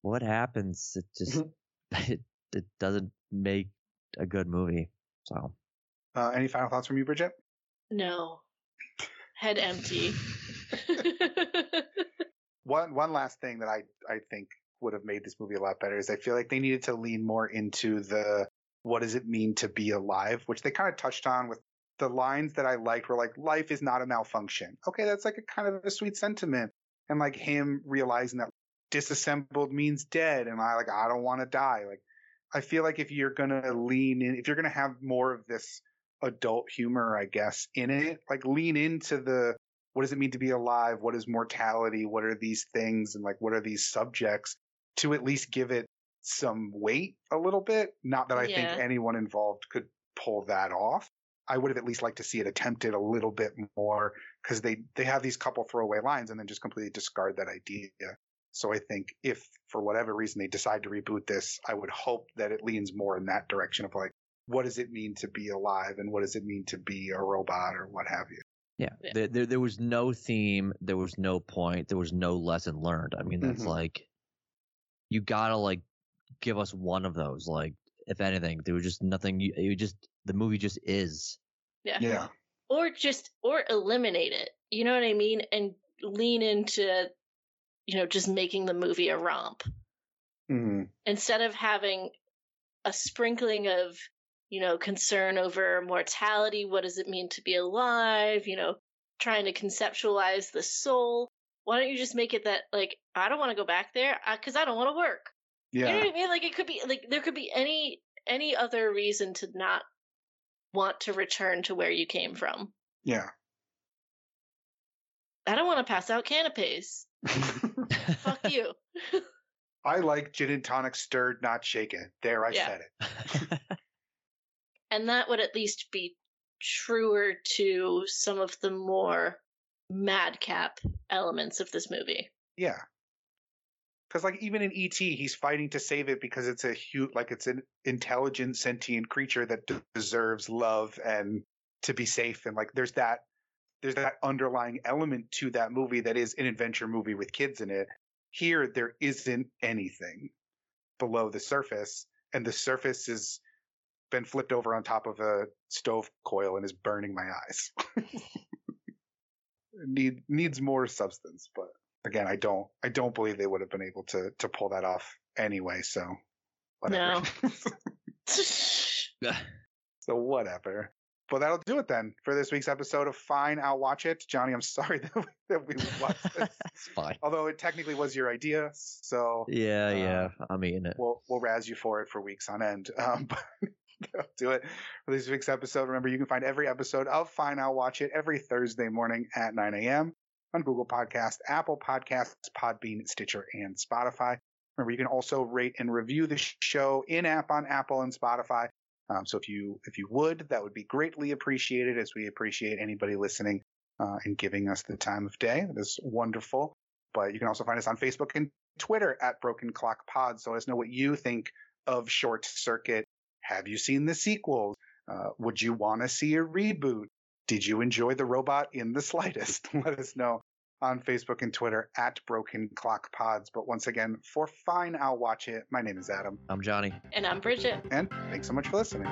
what happens. It just it it doesn't make a good movie. So. Uh, any final thoughts from you, Bridget? no. Head empty. One one last thing that I I think would have made this movie a lot better is I feel like they needed to lean more into the what does it mean to be alive, which they kind of touched on with the lines that I liked were like life is not a malfunction. Okay, that's like a kind of a sweet sentiment, and like him realizing that disassembled means dead, and I like I don't want to die. Like I feel like if you're gonna lean in, if you're gonna have more of this adult humor, I guess, in it, like lean into the what does it mean to be alive? What is mortality? What are these things? And like, what are these subjects to at least give it some weight a little bit? Not that I Yeah. think anyone involved could pull that off. I would have at least liked to see it attempted a little bit more because they, they have these couple throwaway lines and then just completely discard that idea. So I think if for whatever reason they decide to reboot this, I would hope that it leans more in that direction of like, what does it mean to be alive and what does it mean to be a robot or what have you? Yeah, Yeah. There, there there was no theme, there was no point, there was no lesson learned. I mean, that's Mhm. like you gotta like give us one of those. Like, if anything, there was just nothing. You, you just the movie just is. yeah. Yeah. Or just or eliminate it. You know what I mean? And lean into you know, just making the movie a romp. hmm Instead of having a sprinkling of, you know, concern over mortality, what does it mean to be alive, you know, trying to conceptualize the soul. Why don't you just make it that like I don't want to go back there because I don't want to work. Yeah. You know what I mean? Like it could be like there could be any any other reason to not want to return to where you came from. Yeah. I don't want to pass out canapes. Fuck you. I like gin and tonic stirred, not shaken. There, I Yeah. said it. And that would at least be truer to some of the more madcap elements of this movie. Yeah. Because like even in ET, he's fighting to save it because it's a huge, like it's an intelligent, sentient creature that d- deserves love and to be safe. And like there's that there's that underlying element to that movie that is an adventure movie with kids in it. Here, there isn't anything below the surface, and the surface has been flipped over on top of a stove coil and is burning my eyes. Need needs more substance, but again, I don't I don't believe they would have been able to to pull that off anyway. So whatever. No. so whatever. But that'll do it then for this week's episode of Fine, I'll watch it. Johnny, I'm sorry that we, that we watched this. It's fine. Although it technically was your idea, so Yeah, Uh, yeah. I'm eating it. we'll we'll razz you for it for weeks on end. Um, but that'll do it for this week's episode. Remember, you can find every episode of Fine, I'll Watch It every Thursday morning at 9 a.m. on Google Podcast, Apple Podcasts, Podbean, Stitcher, and Spotify. Remember, you can also rate and review the show in app on Apple and Spotify. Um, so if you if you would, that would be greatly appreciated, as we appreciate anybody listening uh, and giving us the time of day. That is wonderful. But you can also find us on Facebook and Twitter at Broken Clock Pod. So let us know what you think of Short Circuit. Have you seen the sequels? Uh, would you want to see a reboot? Did you enjoy the robot in the slightest? Let us know on Facebook and Twitter at Broken Clock Pods. But once again, for fine, I'll watch it. My name is Adam, I'm Johnny. and I'm Bridget. and thanks so much for listening.